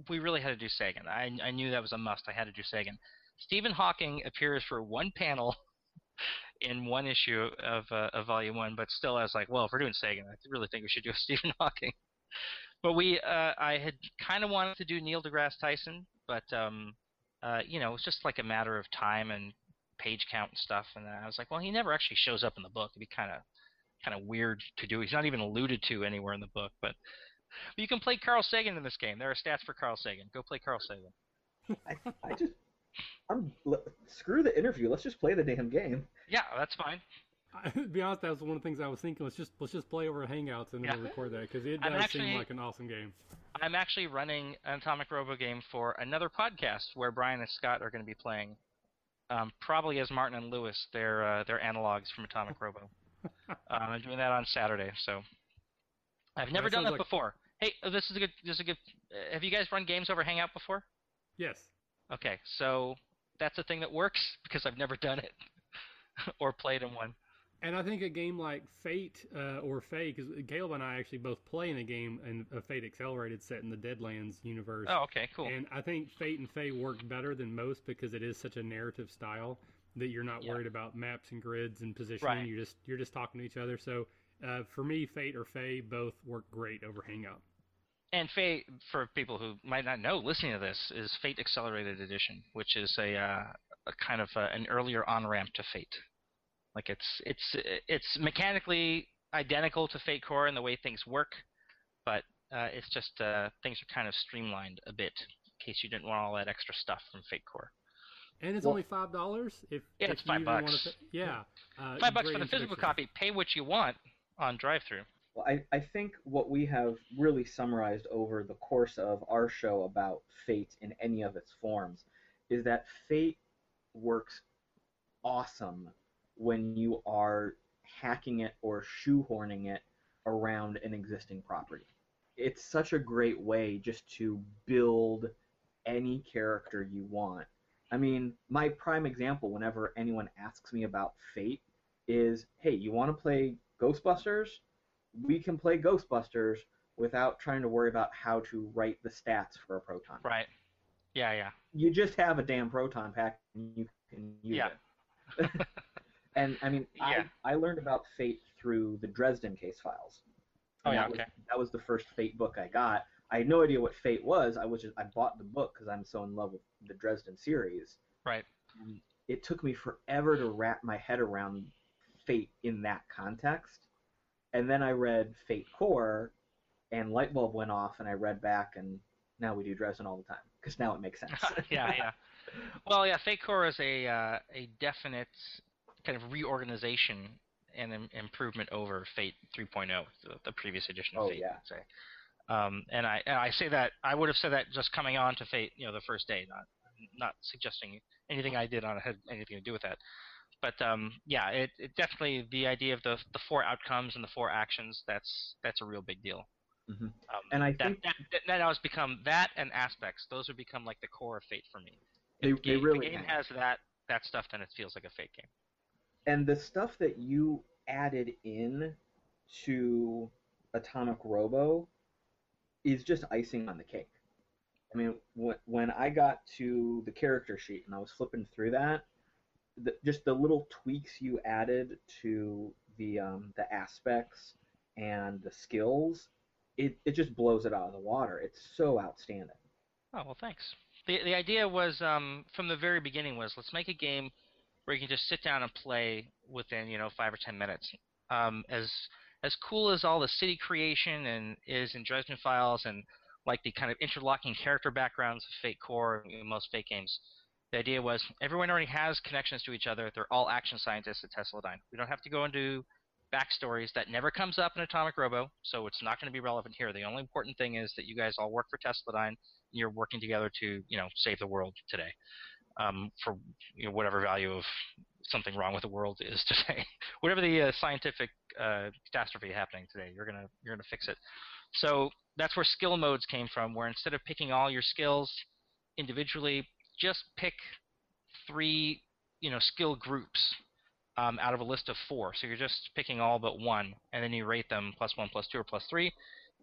we really had to do Sagan. I I knew that was a must. I had to do Sagan. Stephen Hawking appears for one panel [LAUGHS] in one issue of uh, of Volume One, but still, I was like, well, if we're doing Sagan, I really think we should do Stephen [LAUGHS] Hawking. But we, uh, I had kind of wanted to do Neil deGrasse Tyson, but um, uh, you know, it's just like a matter of time and page count and stuff. And I was like, well, he never actually shows up in the book. It'd be kind of kind of weird to do. He's not even alluded to anywhere in the book. But, but [LAUGHS] you can play Carl Sagan in this game. There are stats for Carl Sagan. Go play Carl Sagan. I, I just, I'm screw the interview. Let's just play the damn game. Yeah, that's fine. I, [LAUGHS] to be honest, that was one of the things I was thinking. Let's just let's just play over Hangouts and then Yeah. we'll record that because it does actually- seem like an awesome game. I'm actually running an Atomic Robo game for another podcast where Brian and Scott are going to be playing, um, probably as Martin and Lewis. They're uh, they're analogs from Atomic Robo. [LAUGHS] um, I'm doing that on Saturday, so I've never That done that like- before. Hey, uh, this is a good. This is a good. Uh, have you guys run games over Hangout before? Yes. Okay, so that's a thing that works [LAUGHS] because I've never done it or played in one. And I think a game like Fate uh, or FAE, because Caleb and I actually both play in a game in a Fate Accelerated set in the Deadlands universe. Oh, okay, cool. And I think Fate and FAE work better than most because it is such a narrative style that you're not Yeah. worried about maps and grids and positioning. Right. You just you're just talking to each other. So uh, for me, Fate or FAE both work great over Hangout. And FAE, for people who might not know, listening to this, is Fate Accelerated Edition, which is a, uh, a kind of uh an earlier on ramp to Fate. Like it's it's it's mechanically identical to Fate Core in the way things work, but uh, it's just uh, things are kind of streamlined a bit in case you didn't want all that extra stuff from Fate Core. And it's Well- only five dollars. If Yeah, if it's you five even bucks. pay- yeah, uh, Five bucks for the physical copy. Pay what you want on drive-through. Well, I, I think what we have really summarized over the course of our show about fate in any of its forms is that fate works awesome when you are hacking it or shoehorning it around an existing property. It's such a great way just to build any character you want. I mean, my prime example whenever anyone asks me about fate is hey, you want to play Ghostbusters? we can play Ghostbusters without trying to worry about how to write the stats for a proton. Right. Yeah, yeah. You just have a damn proton pack and you can use Yeah. it. [LAUGHS] and I mean, Yeah. I, I learned about Fate through the Dresden case files. Oh, yeah, that was, okay. that was the first Fate book I got. I had no idea what Fate was. I was just I bought the book because I'm so in love with the Dresden series. Right. And it took me forever to wrap my head around Fate in that context. And then I read Fate Core, and light bulb went off, and I read back, and now we do Dresden all the time because now it makes sense. [LAUGHS] yeah, yeah. Well, yeah, Fate Core is a uh, a definite kind of reorganization and im- improvement over Fate 3.0, the, the previous edition of Oh, Fate. yeah. I'd say. Um, and I and I say that I would have said that just coming on to Fate, you know, the first day, not not suggesting anything I did on it had anything to do with that. But um, yeah, it, it definitely the idea of the the four outcomes and the four actions that's that's a real big deal. Mhm. Um, And I that, think that, that, that now has become that and aspects. Those have become like the core of Fate for me. They- If they game, really the game has that that stuff, then it feels like a Fate game. And the stuff that you added in to Atomic Robo is just icing on the cake. I mean, when, I got to the character sheet and I was flipping through that, the, just the little tweaks you added to the um, the aspects and the skills, it, it just blows it out of the water. It's so outstanding. Oh well, thanks. the the idea was um, from the very beginning was let's make a game where you can just sit down and play within you know five or ten minutes. Um, as as cool as all the city creation and is in Dresden Files and like the kind of interlocking character backgrounds of Fate Core in most Fate games, the idea was everyone already has connections to each other. They're all action scientists at Tesladyne. We don't have to go into backstories that never comes up in Atomic Robo, so it's not going to be relevant here. The only important thing is that you guys all work for Tesladyne and you're working together to, you know, save the world today. Um, for you know, whatever value of something wrong with the world is [LAUGHS] today, whatever the uh, scientific uh, catastrophe happening today, you're gonna you're gonna fix it. So that's where skill modes came from, where instead of picking all your skills individually, just pick three, you know, skill groups um, out of a list of four. So you're just picking all but one, and then you rate them plus one, plus two, or plus three,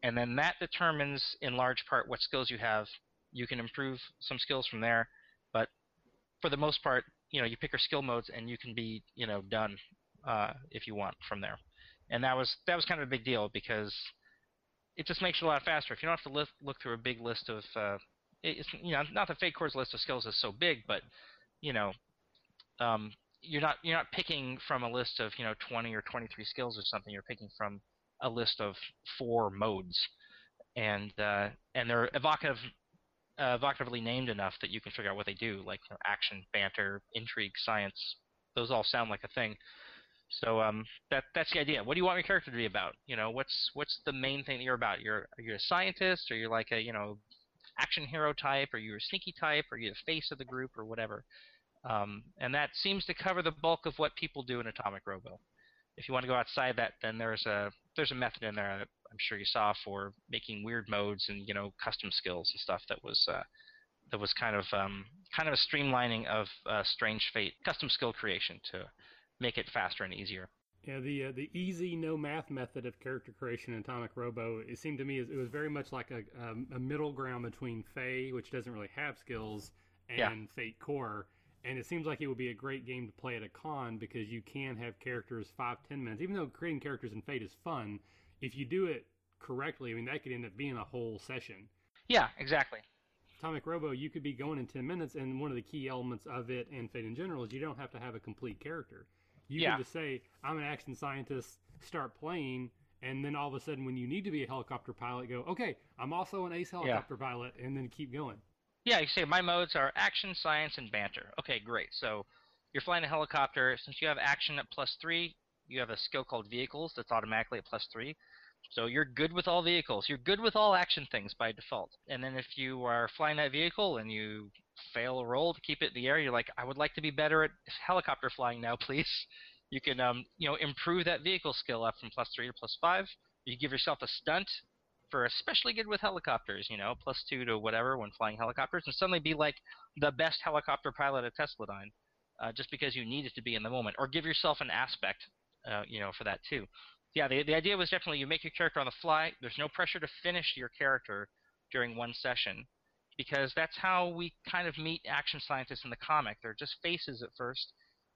and then that determines in large part what skills you have. You can improve some skills from there, for the most part, you know, you pick your skill modes, and you can be, you know, done uh, if you want from there. And that was that was kind of a big deal because it just makes it a lot faster. If you don't have to look through a big list of, uh, it's you know, not the Fate Core's list of skills is so big, but you know, um, you're not you're not picking from a list of you know 20 or 23 skills or something. You're picking from a list of four modes, and uh, and they're evocative, uh, evocatively named enough that you can figure out what they do, like you know, action, banter, intrigue, science. Those all sound like a thing. So um, that that's the idea. What do you want your character to be about? You know, what's what's the main thing that you're about? You're are you a scientist, or you're like a you know action hero type, or you're a sneaky type, or you're the face of the group, or whatever. Um, and that seems to cover the bulk of what people do in Atomic Robo. If you want to go outside that, then there's a there's a method in there that I'm sure you saw for making weird modes and you know custom skills and stuff that was uh, that was kind of um, kind of a streamlining of uh, Strange Fate custom skill creation to make it faster and easier. Yeah, the uh, the easy no math method of character creation in Atomic Robo it seemed to me it was very much like a, a, a middle ground between FAE, which doesn't really have skills, and yeah. Fate Core and it seems like it would be a great game to play at a con because you can have characters five ten minutes. Even though creating characters in fate is fun if you do it correctly i mean that could end up being a whole session. Yeah exactly. Atomic robo you could be going in 10 minutes and one of the key elements of it and fate in general is you don't have to have a complete character. You yeah. can just say i'm an action scientist start playing and then all of a sudden when you need to be a helicopter pilot go okay i'm also an ace helicopter yeah. pilot and then keep going yeah, you say my modes are action, science, and banter. Okay, great. So you're flying a helicopter. Since you have action at plus three, you have a skill called vehicles that's automatically at plus three. So you're good with all vehicles. You're good with all action things by default. And then if you are flying that vehicle and you fail a roll to keep it in the air, you're like, I would like to be better at helicopter flying now, [LAUGHS] please. You can, um, you know, improve that vehicle skill up from plus three to plus five. You give yourself a stunt for especially good with helicopters, you know, plus two to whatever when flying helicopters, and suddenly be like the best helicopter pilot at Tesladyne, uh, just because you needed to be in the moment, or give yourself an aspect, uh, you know, for that too. Yeah, the the idea was definitely you make your character on the fly. There's no pressure to finish your character during one session, because that's how we kind of meet action scientists in the comic. They're just faces at first,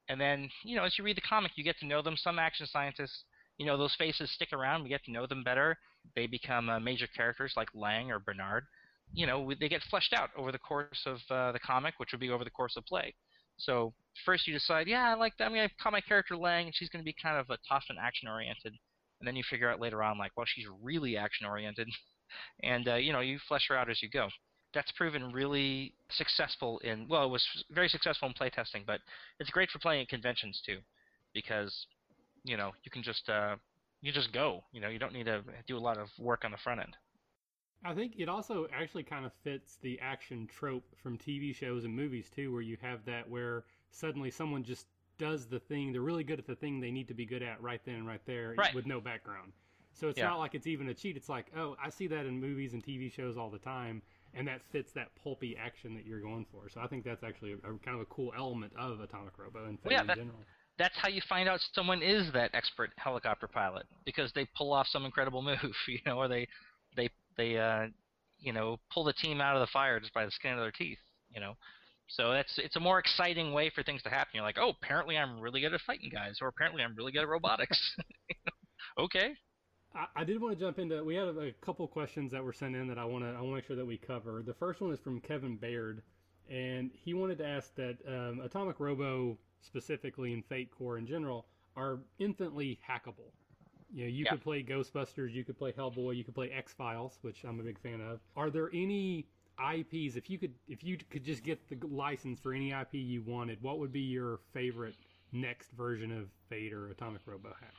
and then you know as you read the comic, you get to know them. Some action scientists you know those faces stick around. We get to know them better. They become uh, major characters like Lang or Bernard. You know, they get fleshed out over the course of uh, the comic, which would be over the course of play. So first you decide, yeah, I like that. I'm gonna call my character Lang, and she's gonna be kind of a tough and action oriented. And then you figure out later on, like, well, she's really action oriented, [LAUGHS] and uh, you know, you flesh her out as you go. That's proven really successful in well, it was very successful in playtesting, but it's great for playing at conventions too, because you know you can just uh, you just go. You know you don't need to do a lot of work on the front end. I think it also actually kind of fits the action trope from TV shows and movies too, where you have that where suddenly someone just does the thing they're really good at the thing they need to be good at right then and right there right. with no background. So it's yeah. not like it's even a cheat. It's like, oh, I see that in movies and TV shows all the time, and that fits that pulpy action that you're going for. So I think that's actually a, a kind of a cool element of Atomic Robo and well, yeah, in that, general that's how you find out someone is that expert helicopter pilot because they pull off some incredible [LAUGHS] move, you know, or they they they uh, you know pull the team out of the fire just by the skin of their teeth, you know. So that's it's a more exciting way for things to happen. You're like, oh, apparently I'm really good at fighting guys, or apparently I'm really good at robotics. [LAUGHS] okay. I, did want to jump into. We had a, a couple questions that were sent in that I want to I want to make sure that we cover. The first one is from Kevin Baird, and he wanted to ask that um, Atomic Robo, specifically in Fate Core in general, are infinitely hackable. You know, you Yeah. could play Ghostbusters, you could play Hellboy, you could play X Files, which I'm a big fan of. Are there any IPs if you could if you could just get the license for any IP you wanted, what would be your favorite next version of Fate or Atomic Robo hack?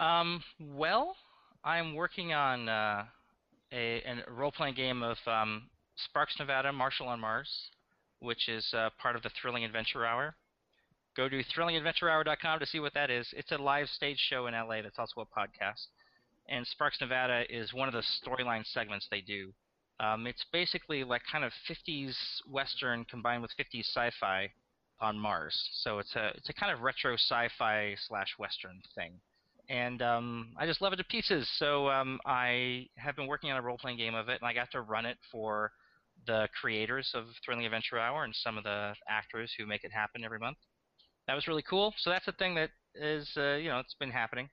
Um, well, I'm working on uh, a, a role-playing game of um, Sparks Nevada, Marshal on Mars, which is uh, part of the Thrilling Adventure Hour. Go to thrillingadventurehour.com to see what that is. It's a live stage show in LA that's also a podcast. And Sparks Nevada is one of the storyline segments they do. Um, it's basically like kind of 50s Western combined with 50s sci-fi on Mars. So it's a it's a kind of retro sci-fi slash Western thing and um, I just love it to pieces. So um, I have been working on a role playing game of it, and I got to run it for the creators of Thrilling Adventure Hour and some of the actors who make it happen every month. That was really cool. So that's a thing that is, uh, you know, it's been happening.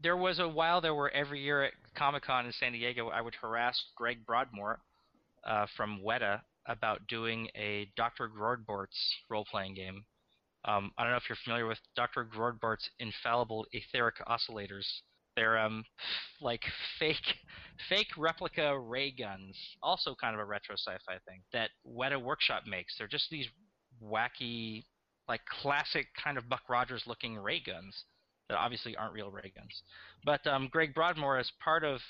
There was a while there where every year at Comic Con in San Diego, I would harass Greg Broadmore uh, from Weta about doing a Dr. Grordbort's role playing game. Um, I don't know if you're familiar with Dr. Grordbort's infallible etheric oscillators. They're um, [LAUGHS] like fake, [LAUGHS] fake replica ray guns. Also, kind of a retro sci-fi thing that Weta Workshop makes. They're just these wacky, like classic kind of Buck Rogers looking ray guns that obviously aren't real ray guns. But um, Greg Broadmore, as part of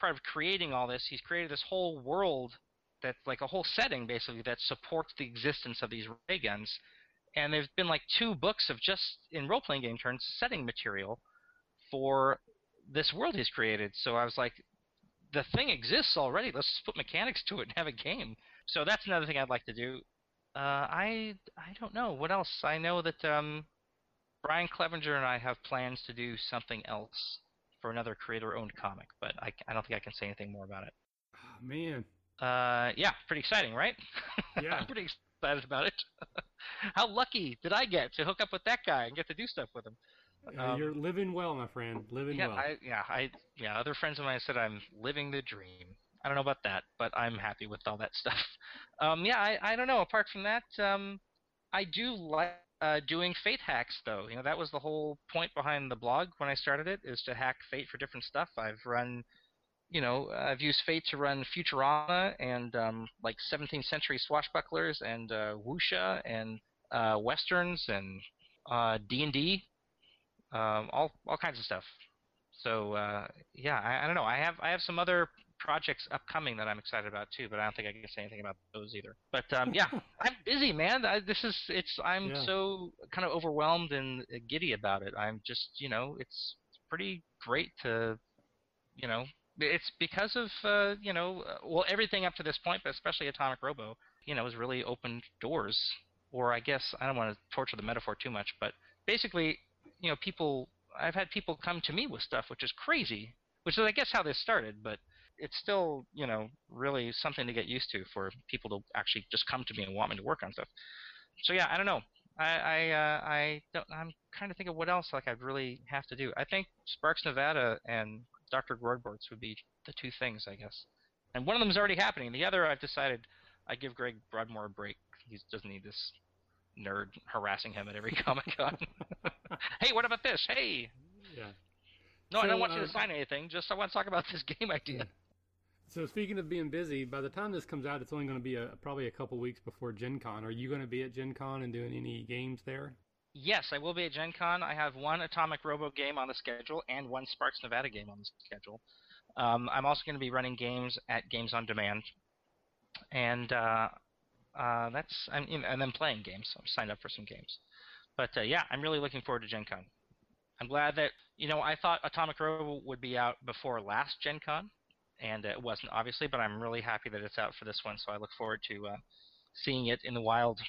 part of creating all this, he's created this whole world that's like a whole setting basically that supports the existence of these ray guns and there's been like two books of just in role playing game terms setting material for this world he's created. So I was like, the thing exists already. Let's just put mechanics to it and have a game. So that's another thing I'd like to do. Uh, I I don't know what else. I know that um, Brian Clevinger and I have plans to do something else for another creator-owned comic, but I, I don't think I can say anything more about it. Oh, man, Uh, yeah, pretty exciting, right? [LAUGHS] Yeah. I'm pretty excited about it. [LAUGHS] How lucky did I get to hook up with that guy and get to do stuff with him? Uh, Um, you're living well, my friend. Living yeah, well. I, yeah, I, yeah. Other friends of mine said I'm living the dream. I don't know about that, but I'm happy with all that [LAUGHS] stuff. Um, yeah, I, I don't know. Apart from that, um, I do like uh, doing Fate hacks, though. You know, that was the whole point behind the blog when I started it, is to hack Fate for different stuff. I've run, you know, I've used Fate to run Futurama and um, like 17th century swashbucklers and uh, wuxia and uh, westerns and uh, D&D, um, all all kinds of stuff. So uh, yeah, I, I don't know. I have I have some other projects upcoming that I'm excited about too, but I don't think I can say anything about those either. But um, [LAUGHS] yeah, I'm busy, man. I, this is it's I'm Yeah. so kind of overwhelmed and giddy about it. I'm just you know it's pretty great to you know it's because of uh, you know well everything up to this point, but especially Atomic Robo, you know, has really opened doors. Or I guess I don't want to torture the metaphor too much, but basically, you know, people I've had people come to me with stuff which is crazy, which is I guess how this started, but it's still you know really something to get used to for people to actually just come to me and want me to work on stuff. So yeah, I don't know. I I uh, I don't. I'm trying to think of what else like I'd really have to do. I think Sparks Nevada and Dr. Grordborts would be the two things I guess. And one of them is already happening. The other I've decided I give Greg Broadmore a break. He doesn't need this nerd harassing him at every [LAUGHS] Comic Con. [LAUGHS] hey, what about this? Hey, yeah. no, I don't want you uh, to sign anything. Just I want to talk about this [LAUGHS] game idea. So speaking of being busy, by the time this comes out, it's only going to be a, probably a couple weeks before Gen Con. Are you going to be at Gen Con and doing any games there? Yes, I will be at Gen Con. I have one Atomic Robo game on the schedule and one Sparks Nevada game on the schedule. Um, I'm also going to be running games at Games on Demand, and uh, uh, that's I'm, and then playing games. I'm signed up for some games. But uh, yeah, I'm really looking forward to Gen Con. I'm glad that you know I thought Atomic Robo would be out before last Gen Con, and it wasn't obviously. But I'm really happy that it's out for this one. So I look forward to uh, seeing it in the wild.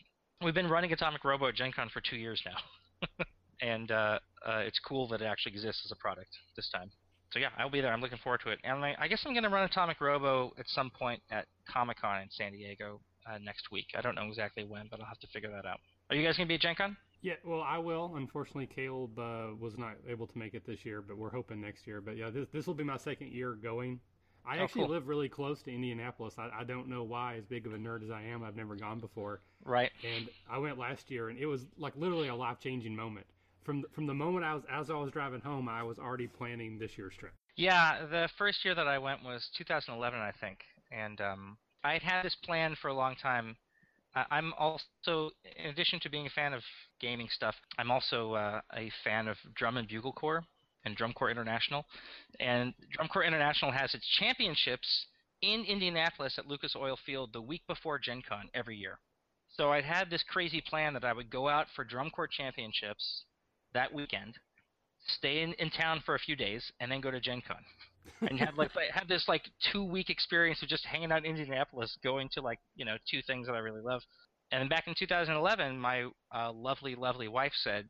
We've been running Atomic Robo at Gen Con for two years now, [LAUGHS] and uh, uh, it's cool that it actually exists as a product this time. So yeah, I'll be there. I'm looking forward to it, and I, I guess I'm going to run Atomic Robo at some point at Comic Con in San Diego uh, next week. I don't know exactly when, but I'll have to figure that out. Are you guys going to be at Gen Con? Yeah, well, I will. Unfortunately, Caleb uh, was not able to make it this year, but we're hoping next year. But yeah, this this will be my second year going. I Oh, actually cool. live really close to Indianapolis. I, I don't know why, as big of a nerd as I am, I've never gone before. Right. And I went last year, and it was like literally a life changing moment. From from the moment I was as I was driving home, I was already planning this year's trip. Yeah, the first year that I went was 2011, I think, and um, I had had this plan for a long time. I- I'm also, in addition to being a fan of gaming stuff, I'm also uh, a fan of Drum and Bugle Corps and Drum Corps International. And Drum Corps International has its championships in Indianapolis at Lucas Oil Field the week before Gen Con every year. So I'd had this crazy plan that I would go out for Drum Corps championships that weekend, stay in, in town for a few days, and then go to Gen Con [LAUGHS] and have like have this like two week experience of just hanging out in Indianapolis, going to like you know two things that I really love. And then back in 2011, my uh, lovely lovely wife said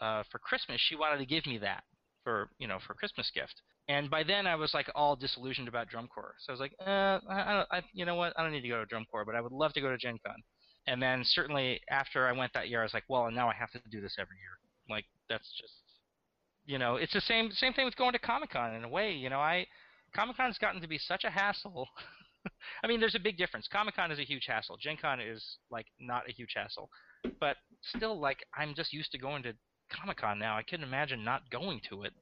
uh, for Christmas she wanted to give me that for you know for Christmas gift. And by then I was like all disillusioned about drum corps, so I was like, uh, I, I, you know what, I don't need to go to drum corps, but I would love to go to Gen Con. And then certainly after I went that year, I was like, well, now I have to do this every year. Like that's just you know, it's the same same thing with going to Comic Con in a way. You know, I Comic Con's gotten to be such a hassle. [LAUGHS] I mean, there's a big difference. Comic Con is a huge hassle. Gen Con is like not a huge hassle, but still, like I'm just used to going to Comic Con now. I couldn't imagine not going to it.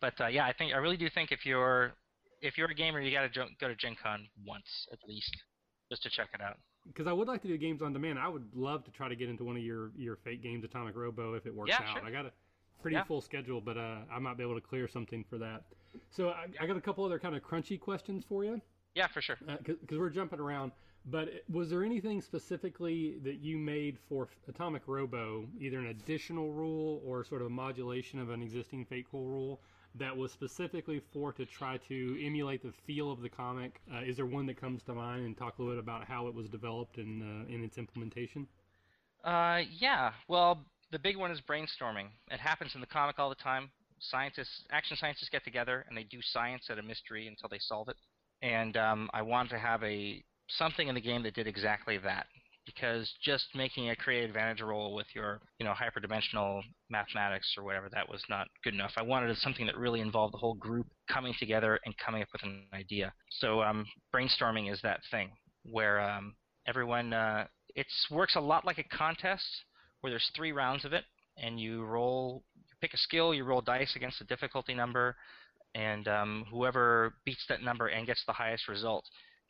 But uh, yeah, I think I really do think if you're if you're a gamer, you got to go to Gen Con once at least just to check it out. Because I would like to do games on demand. I would love to try to get into one of your your Fate games, Atomic Robo, if it works Yeah, out. sure. I got a pretty Yeah. full schedule, but uh, I might be able to clear something for that. So I, I got a couple other kind of crunchy questions for you. Yeah, for sure. because we're jumping around. But was there anything specifically that you made for Atomic Robo, either an additional rule or sort of a modulation of an existing Fateful rule, that was specifically for to try to emulate the feel of the comic? Uh, is there one that comes to mind, and talk a little bit about how it was developed and uh, in its implementation? Uh, yeah. Well, the big one is brainstorming. It happens in the comic all the time. Scientists, action scientists, get together and they do science at a mystery until they solve it. And um, I wanted to have a something in the game that did exactly that. Because just making a creative advantage roll with your, you know, hyperdimensional mathematics or whatever, that was not good enough. I wanted something that really involved the whole group coming together and coming up with an idea. So um, brainstorming is that thing where um, everyone uh, it works a lot like a contest where there's three rounds of it and you roll you pick a skill you roll dice against a difficulty number and um, whoever beats that number and gets the highest result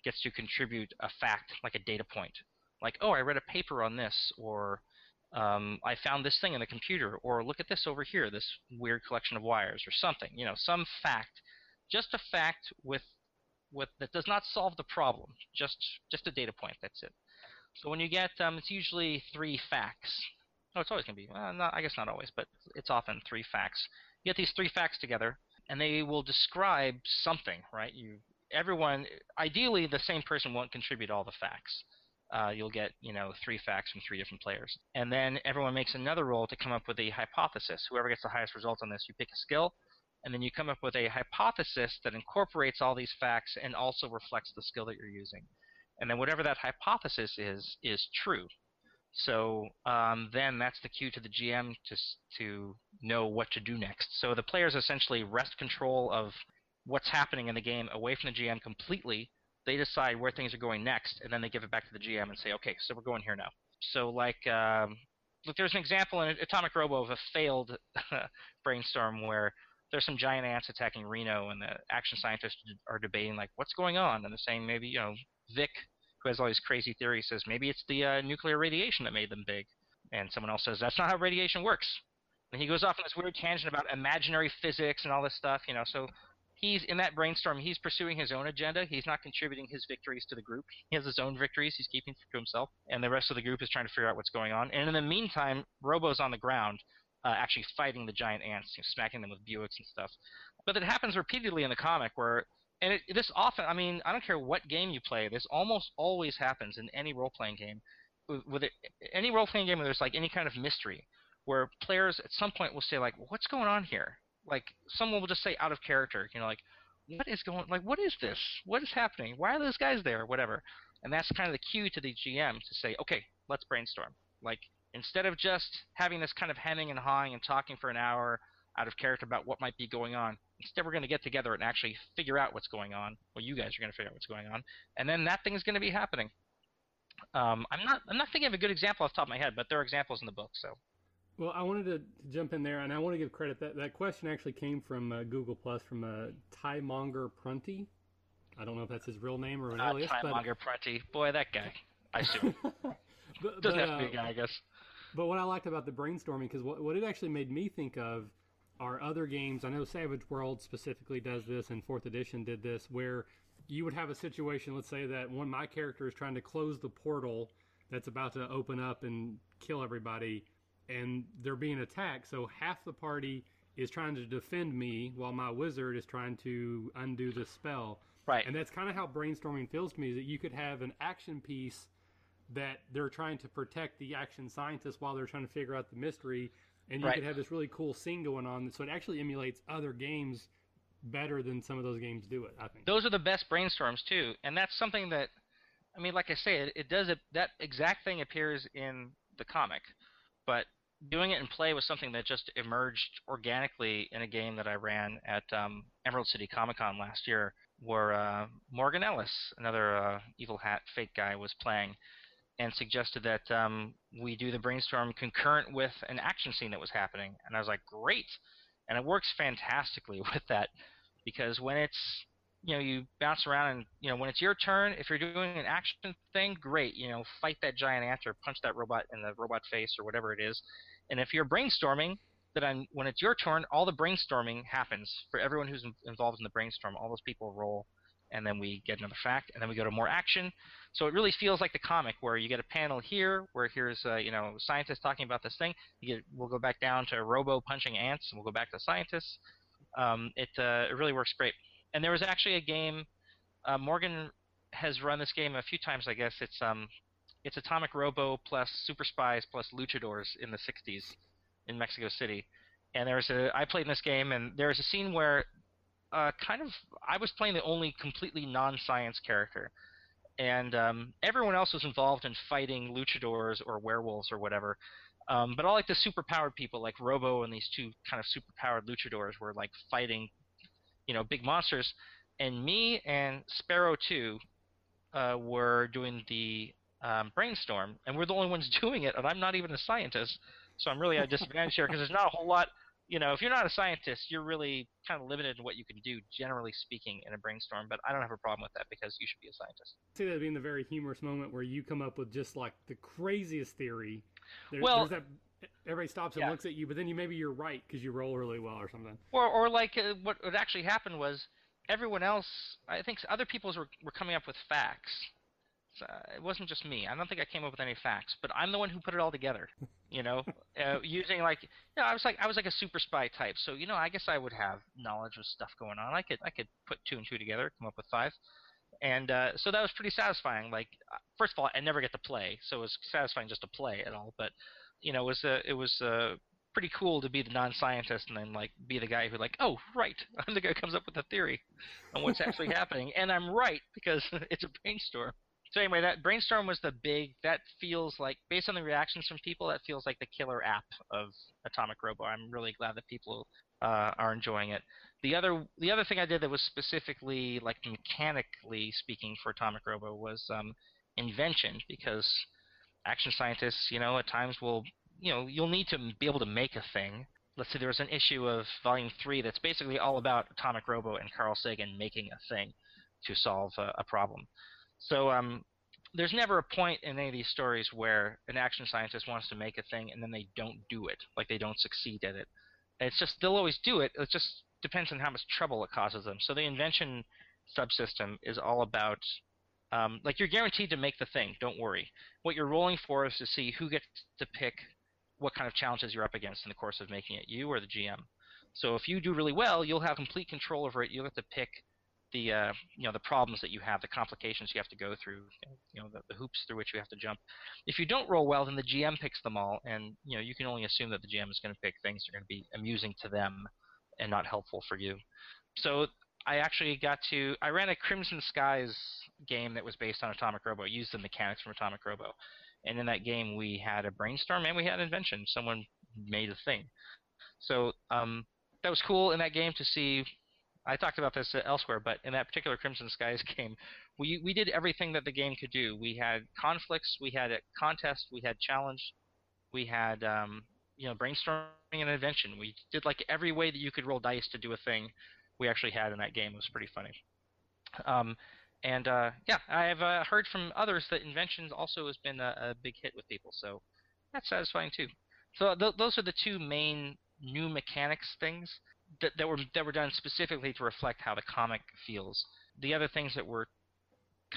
gets to contribute a fact like a data point like oh i read a paper on this or um, i found this thing in the computer or look at this over here this weird collection of wires or something you know some fact just a fact with with that does not solve the problem just just a data point that's it so when you get, um, it's usually three facts. Oh, it's always going to be. Well, not, I guess not always, but it's often three facts. You get these three facts together, and they will describe something, right? You, everyone, ideally, the same person won't contribute all the facts. Uh, you'll get, you know, three facts from three different players, and then everyone makes another roll to come up with a hypothesis. Whoever gets the highest result on this, you pick a skill, and then you come up with a hypothesis that incorporates all these facts and also reflects the skill that you're using and then whatever that hypothesis is is true. So um, then that's the cue to the GM to to know what to do next. So the players essentially wrest control of what's happening in the game away from the GM completely. They decide where things are going next, and then they give it back to the GM and say, okay, so we're going here now. So like, um, look, there's an example in Atomic Robo of a failed [LAUGHS] brainstorm where there's some giant ants attacking Reno, and the action scientists are debating like, what's going on, and they're saying maybe you know Vic who has all these crazy theories, says maybe it's the uh, nuclear radiation that made them big. And someone else says that's not how radiation works. And he goes off on this weird tangent about imaginary physics and all this stuff, you know. So he's in that brainstorm. He's pursuing his own agenda. He's not contributing his victories to the group. He has his own victories. He's keeping to himself, and the rest of the group is trying to figure out what's going on. And in the meantime, Robo's on the ground, uh, actually fighting the giant ants, you know, smacking them with Buicks and stuff. But it happens repeatedly in the comic where and it, this often, I mean, I don't care what game you play, this almost always happens in any role-playing game. With, it, any role-playing game where there's like any kind of mystery, where players at some point will say like, "What's going on here?" Like someone will just say out of character, you know, like, "What is going? Like, what is this? What is happening? Why are those guys there? Whatever." And that's kind of the cue to the GM to say, "Okay, let's brainstorm." Like instead of just having this kind of hemming and hawing and talking for an hour out of character about what might be going on, Instead, we're going to get together and actually figure out what's going on. Well, you guys are going to figure out what's going on, and then that thing is going to be happening. Um, I'm not I'm not thinking of a good example off the top of my head, but there are examples in the book. So. Well, I wanted to jump in there, and I want to give credit. That that question actually came from uh, Google Plus from uh, Tymonger Prunty. I don't know if that's his real name or an uh, alias. Tymonger Prunty. Boy, that guy. I assume. [LAUGHS] but, Doesn't but, have to be a uh, guy, I guess. But what I liked about the brainstorming, because what, what it actually made me think of are other games. I know Savage World specifically does this, and Fourth Edition did this, where you would have a situation. Let's say that one my character is trying to close the portal that's about to open up and kill everybody, and they're being attacked. So half the party is trying to defend me, while my wizard is trying to undo the spell. Right. And that's kind of how brainstorming feels to me. Is that you could have an action piece that they're trying to protect the action scientists while they're trying to figure out the mystery, and you Right. could have this really cool scene going on. So it actually emulates other games better than some of those games do it. I think. those are the best brainstorms too, and that's something that, I mean, like I say, it, it does it, that exact thing appears in the comic, but doing it in play was something that just emerged organically in a game that I ran at um, Emerald City Comic Con last year, where uh, Morgan Ellis, another uh, evil hat Fate guy, was playing, and suggested that um, we do the brainstorm concurrent with an action scene that was happening, and I was like, great, and it works fantastically [LAUGHS] with that because when it's you know you bounce around and you know when it's your turn if you're doing an action thing great you know fight that giant ant or punch that robot in the robot face or whatever it is and if you're brainstorming then when it's your turn all the brainstorming happens for everyone who's in, involved in the brainstorm all those people roll and then we get another fact and then we go to more action so it really feels like the comic where you get a panel here where here's uh, you know scientists talking about this thing get we'll go back down to robo punching ants and we'll go back to scientists um, it uh, it really works great. And there was actually a game. Uh, Morgan has run this game a few times, I guess. It's um, it's Atomic Robo plus Super Spies plus Luchadors in the '60s in Mexico City. And there was a I played in this game, and there was a scene where, uh, kind of I was playing the only completely non-science character, and um, everyone else was involved in fighting luchadors or werewolves or whatever. Um, but all like the superpowered people, like Robo and these two kind of superpowered luchadors, were like fighting, you know, big monsters. And me and Sparrow Two uh, were doing the um, brainstorm, and we're the only ones [LAUGHS] doing it. And I'm not even a scientist, so I'm really at a disadvantage here because there's not a whole lot. You know, if you're not a scientist, you're really kind of limited in what you can do, generally speaking, in a brainstorm. But I don't have a problem with that because you should be a scientist. see that being the very humorous moment where you come up with just like the craziest theory. There, Well- that everybody stops and Yeah. looks at you, but then you maybe you're right because you roll really well or something. Or, or like uh, what what actually happened was everyone else. I think other people were were coming up with facts. Uh, it wasn't just me. I don't think I came up with any facts, but I'm the one who put it all together. You know, [LAUGHS] uh, using like, you know, I was like I was like a super spy type. So you know, I guess I would have knowledge of stuff going on. I could I could put two and two together, come up with five. And uh, so that was pretty satisfying. Like, uh, first of all, I never get to play, so it was satisfying just to play at all. But you know, it was uh, it was uh, pretty cool to be the non-scientist and then like be the guy who like, oh right, [LAUGHS] I'm the guy who comes up with the theory on what's actually [LAUGHS] happening, and I'm right because it's a brainstorm. So anyway, that brainstorm was the big. That feels like, based on the reactions from people, that feels like the killer app of Atomic Robo. I'm really glad that people uh, are enjoying it. The other, the other thing I did that was specifically like mechanically speaking for Atomic Robo was um, invention because action scientists, you know, at times will, you know, you'll need to be able to make a thing. Let's say there was an issue of Volume Three that's basically all about Atomic Robo and Carl Sagan making a thing to solve a, a problem. So um, there's never a point in any of these stories where an action scientist wants to make a thing and then they don't do it, like they don't succeed at it. It's just they'll always do it. It just depends on how much trouble it causes them. So the invention subsystem is all about um, like you're guaranteed to make the thing. Don't worry. What you're rolling for is to see who gets to pick what kind of challenges you're up against in the course of making it, you or the GM. So if you do really well, you'll have complete control over it. You'll get to pick the uh, you know the problems that you have, the complications you have to go through, you know the, the hoops through which you have to jump. If you don't roll well, then the GM picks them all, and you know you can only assume that the GM is going to pick things that are going to be amusing to them and not helpful for you. So I actually got to I ran a Crimson Skies game that was based on Atomic Robo, used the mechanics from Atomic Robo, and in that game we had a brainstorm and we had an invention. Someone made a thing. So um, that was cool in that game to see I talked about this elsewhere, but in that particular Crimson Skies [LAUGHS] game, we we did everything that the game could do. We had conflicts, we had a contest, we had challenge, we had um, you know brainstorming and invention. We did like every way that you could roll dice to do a thing. We actually had in that game. It was pretty funny. Um, and uh, yeah, I've uh, heard from others that inventions also has been a, a, big hit with people, so that's satisfying too. So th- those are the two main new mechanics things that, that were that were done specifically to reflect how the comic feels. The other things that were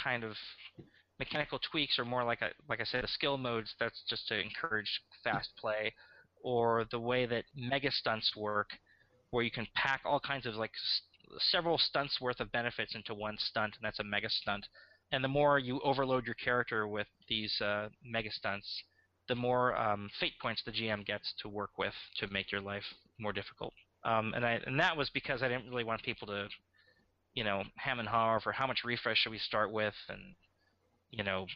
kind of mechanical tweaks are more like a, like I said, the skill modes. That's just to encourage fast play, or the way that mega stunts work, where you can pack all kinds of like several stunts worth of benefits into one stunt, and that's a mega stunt. And the more you overload your character with these uh, mega stunts, the more um, fate points the GM gets to work with to make your life more difficult. Um, and I and that was because I didn't really want people to, you know, ham and haw over how much refresh should we start with, and you know,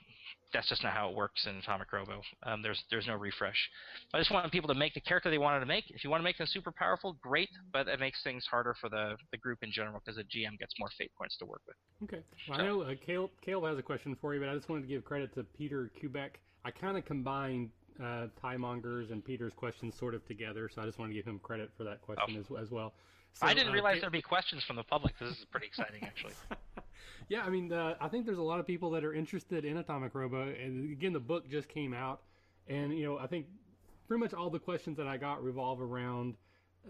that's just not how it works in Atomic Robo. Um, there's there's no refresh. I just wanted people to make the character they wanted to make. If you want to make them super powerful, great, but it makes things harder for the, the group in general because the GM gets more fate points to work with. Okay. Well, so, I know uh, Caleb, Caleb has a question for you, but I just wanted to give credit to Peter Kubek. I kind of combined uh, Ty Monger's and Peter's questions sort of together, so I just want to give him credit for that question oh. as, as well. So, I didn't uh, realize there'd be questions from the public. This is pretty exciting, actually. [LAUGHS] yeah, I mean, uh, I think there's a lot of people that are interested in Atomic Robo, and again, the book just came out, and you know, I think pretty much all the questions that I got revolve around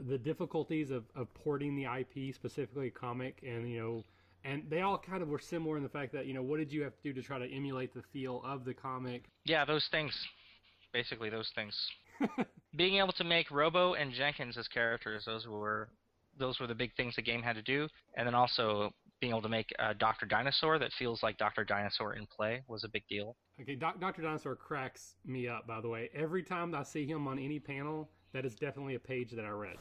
the difficulties of, of porting the IP, specifically comic, and you know, and they all kind of were similar in the fact that you know, what did you have to do to try to emulate the feel of the comic? Yeah, those things basically those things. [LAUGHS] Being able to make Robo and Jenkins as characters, those were those were the big things the game had to do, and then also being able to make uh, Doctor Dinosaur that feels like Doctor Dinosaur in play was a big deal. Okay, Doctor Dinosaur cracks me up. By the way, every time I see him on any panel, that is definitely a page that I read.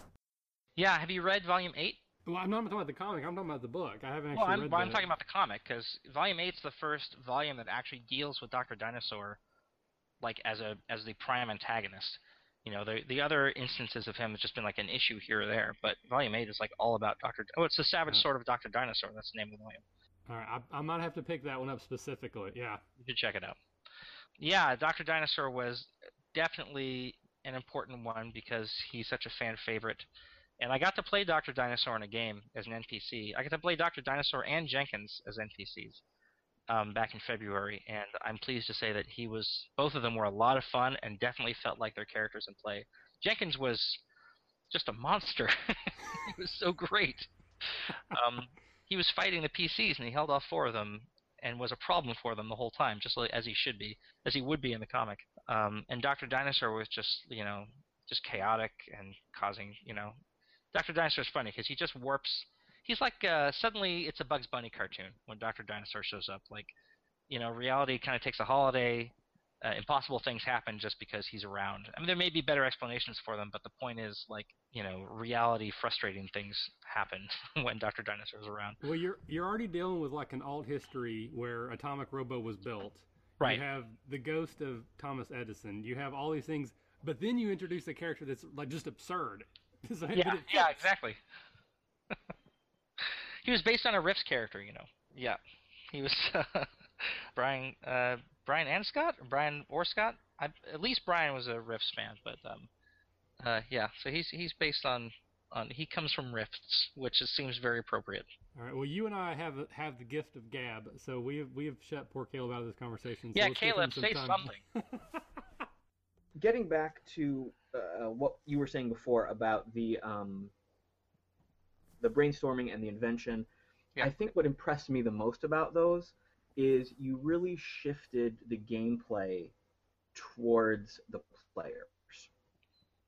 Yeah, have you read Volume Eight? Well, I'm not talking about the comic. I'm talking about the book. I haven't actually well, I'm, read. Well, I'm talking about the comic because Volume Eight's the first volume that actually deals with Doctor Dinosaur like as a as the prime antagonist. You know, the the other instances of him has just been like an issue here or there, but Volume Eight is like all about Doctor. Oh, it's the Savage uh-huh. Sword of Doctor Dinosaur. That's the name of the volume. All right, I, I might have to pick that one up specifically. Yeah, you should check it out. Yeah, Doctor Dinosaur was definitely an important one because he's such a fan favorite. And I got to play Dr. Dinosaur in a game as an NPC. I got to play Dr. Dinosaur and Jenkins as NPCs um, back in February, and I'm pleased to say that he was. Both of them were a lot of fun and definitely felt like their characters in play. Jenkins was just a monster. [LAUGHS] he was so great. Um, he was fighting the PCs and he held off four of them and was a problem for them the whole time, just as he should be, as he would be in the comic. Um, and Doctor Dinosaur was just, you know, just chaotic and causing, you know, Doctor Dinosaur is funny because he just warps he's like uh, suddenly it's a Bugs Bunny cartoon when Doctor Dinosaur shows up. Like, you know, reality kind of takes a holiday. Uh, impossible things happen just because he's around. I mean, there may be better explanations for them, but the point is, like, you know, reality frustrating things happen [LAUGHS] when Doctor Dinosaur is around. Well, you're you're already dealing with like an alt history where Atomic Robo was built. Right. You have the ghost of Thomas Edison. You have all these things, but then you introduce a character that's like just absurd. [LAUGHS] yeah, yeah, exactly. He was based on a Rifts character, you know. Yeah, he was [LAUGHS] uh, Brian uh, Brian and Scott, or Brian or Scott. I, at least Brian was a Rifts fan, but um, uh, yeah. So he's he's based on on he comes from Rifts, which is, seems very appropriate. All right. Well, you and I have have the gift of gab, so we have we have shut poor Caleb out of this conversation. So yeah, Caleb, some say time. something. [LAUGHS] Getting back to uh, what you were saying before about the um, the brainstorming and the invention. Yeah. I think what impressed me the most about those is you really shifted the gameplay towards the players.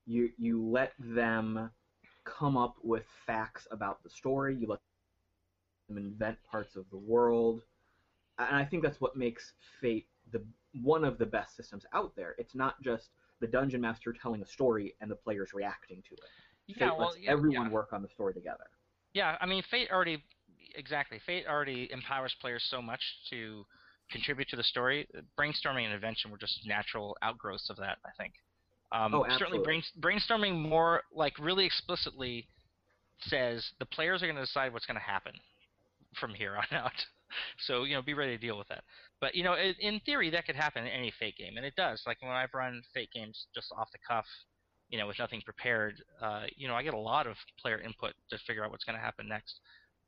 You you let them come up with facts about the story. You let them invent parts of the world, and I think that's what makes Fate the one of the best systems out there. It's not just the dungeon master telling a story and the players reacting to it. Yeah, Fate well, lets yeah, everyone yeah. work on the story together. Yeah, I mean, Fate already exactly. Fate already empowers players so much to contribute to the story. Brainstorming and invention were just natural outgrowths of that. I think. Um, oh, certainly, brain, brainstorming more like really explicitly says the players are going to decide what's going to happen from here on [LAUGHS] out. So you know, be ready to deal with that. But you know, in, in theory, that could happen in any Fate game, and it does. Like when I've run Fate games just off the cuff, you know, with nothing prepared, uh, you know, I get a lot of player input to figure out what's going to happen next.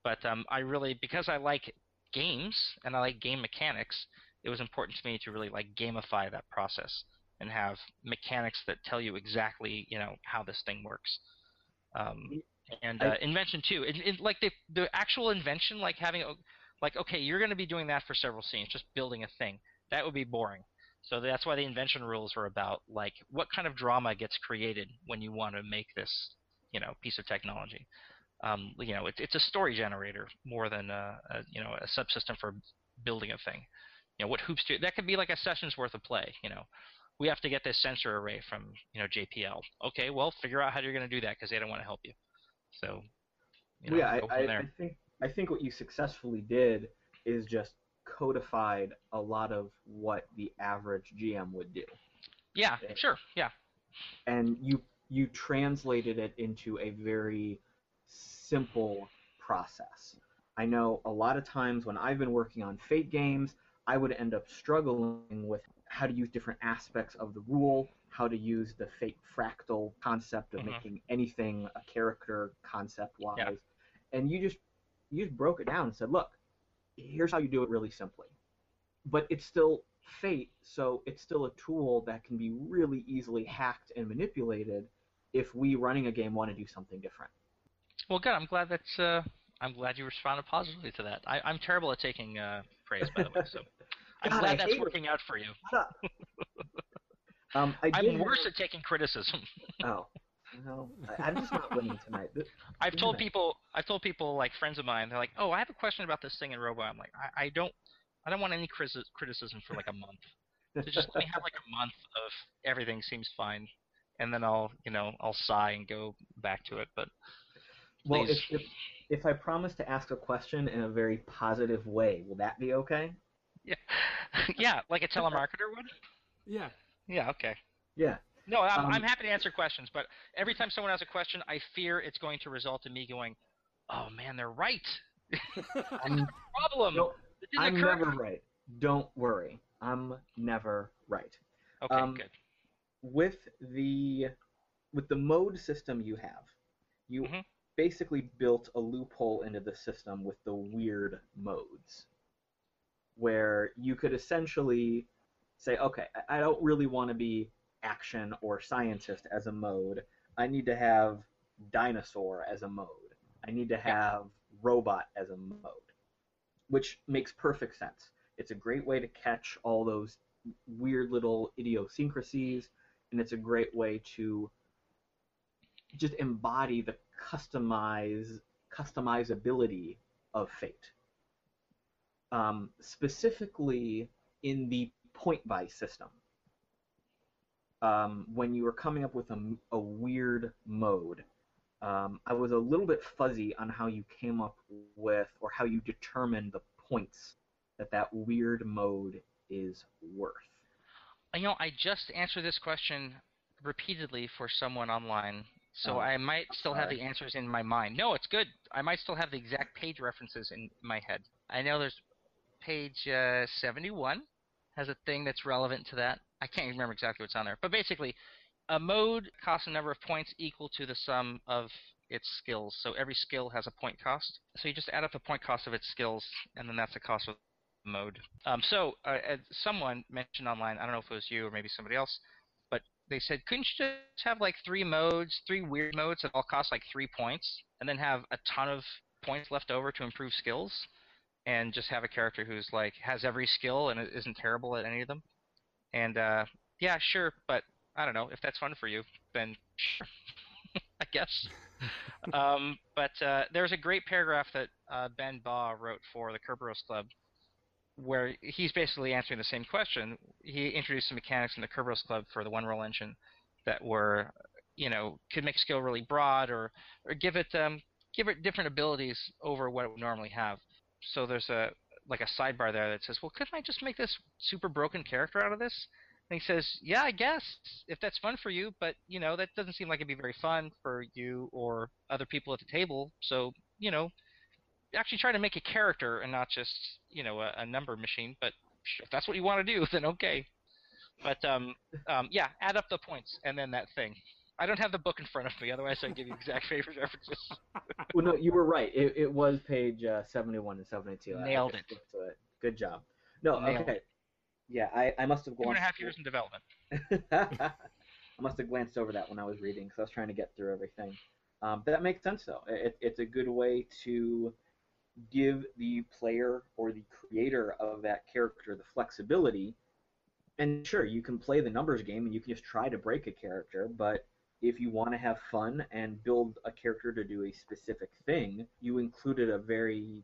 But um, I really, because I like games and I like game mechanics, it was important to me to really like gamify that process and have mechanics that tell you exactly, you know, how this thing works. Um, and uh, invention too, it, it, like the the actual invention, like having like okay, you're going to be doing that for several scenes, just building a thing. That would be boring. So that's why the invention rules are about like what kind of drama gets created when you want to make this, you know, piece of technology. Um, you know, it, it's a story generator more than a, a, you know a subsystem for building a thing. You know, what hoops do that could be like a session's worth of play. You know, we have to get this sensor array from you know JPL. Okay, well, figure out how you're going to do that because they don't want to help you. So, you know, yeah, I, I, I think I think what you successfully did is just codified a lot of what the average GM would do. Yeah, and, sure, yeah. And you you translated it into a very simple process. I know a lot of times when I've been working on Fate games, I would end up struggling with how to use different aspects of the rule, how to use the Fate fractal concept of mm-hmm. making anything a character concept wise. Yeah. And you just you just broke it down and said, look, here's how you do it really simply. But it's still Fate, so it's still a tool that can be really easily hacked and manipulated if we running a game want to do something different. Well, good. I'm glad that's. Uh, I'm glad you responded positively to that. I, am terrible at taking uh, praise, by the way. So [LAUGHS] I'm God, glad that's working it. out for you. [LAUGHS] um, I am worse at taking criticism. oh, no, I, am just not winning tonight. I've told people, I've told people like friends of mine, they're like, "Oh, I have a question about this thing in Robo." I'm like, I, I don't, I don't want any criticism for like a month. So just let me have like a month of everything seems fine, and then I'll, you know, I'll sigh and go back to it. But well, if, if if I promise to ask a question in a very positive way, will that be okay? Yeah, [LAUGHS] yeah, like a telemarketer would. Yeah. Yeah. Okay. Yeah. No, I'm, um, I'm happy to answer questions, but every time someone has a question, I fear it's going to result in me going, "Oh man, they're right." [LAUGHS] I'm, problem. No, I'm never right. Don't worry, I'm never right. Okay, um, good. With the with the mode system you have, you mm-hmm. basically built a loophole into the system with the weird modes, where you could essentially say, "Okay, I don't really want to be action or scientist as a mode. I need to have dinosaur as a mode. I need to have robot as a mode, which makes perfect sense. It's a great way to catch all those weird little idiosyncrasies, and it's a great way to just embody the customize customizability of Fate. Um, specifically in the point buy system um, when you were coming up with a, a weird mode, um, I was a little bit fuzzy on how you came up with or how you determined the points that that weird mode is worth. You know, I just answered this question repeatedly for someone online, so oh, I might still have the answers in my mind. No, it's good. I might still have the exact page references in my head. I know there's page uh, 71 has a thing that's relevant to that. I can't remember exactly what's on there, but basically, a mode costs a number of points equal to the sum of its skills. So every skill has a point cost. So you just add up the point cost of its skills, and then that's the cost of the mode. Um, so uh, someone mentioned online, I don't know if it was you or maybe somebody else, but they said, couldn't you just have like three modes, three weird modes that all cost like three points, and then have a ton of points left over to improve skills, and just have a character who's like has every skill and isn't terrible at any of them? And uh, yeah, sure, but I don't know if that's fun for you, then sure, [LAUGHS] I guess. [LAUGHS] um, but uh, there's a great paragraph that uh, Ben Baugh wrote for the Kerberos Club, where he's basically answering the same question. He introduced some mechanics in the Kerberos Club for the one roll engine that were, you know, could make skill really broad or or give it um, give it different abilities over what it would normally have. So there's a like a sidebar there that says, well, couldn't I just make this super broken character out of this? And he says, "Yeah, I guess if that's fun for you, but you know that doesn't seem like it'd be very fun for you or other people at the table. So you know, actually try to make a character and not just you know a, a number machine. But if that's what you want to do, [LAUGHS] then okay. But um, um, yeah, add up the points and then that thing. I don't have the book in front of me, otherwise I'd give you exact [LAUGHS] favorite references. well, no, you were right. It, it was page uh, 71 and 72. Nailed it. it. Good job. No, Nailed okay. Yeah, I, I must have Two and a half years in development. [LAUGHS] I must have glanced over that when I was reading, because I was trying to get through everything. Um, but that makes sense, though. It, it's a good way to give the player or the creator of that character the flexibility. And sure, you can play the numbers game and you can just try to break a character, but if you want to have fun and build a character to do a specific thing, you included a very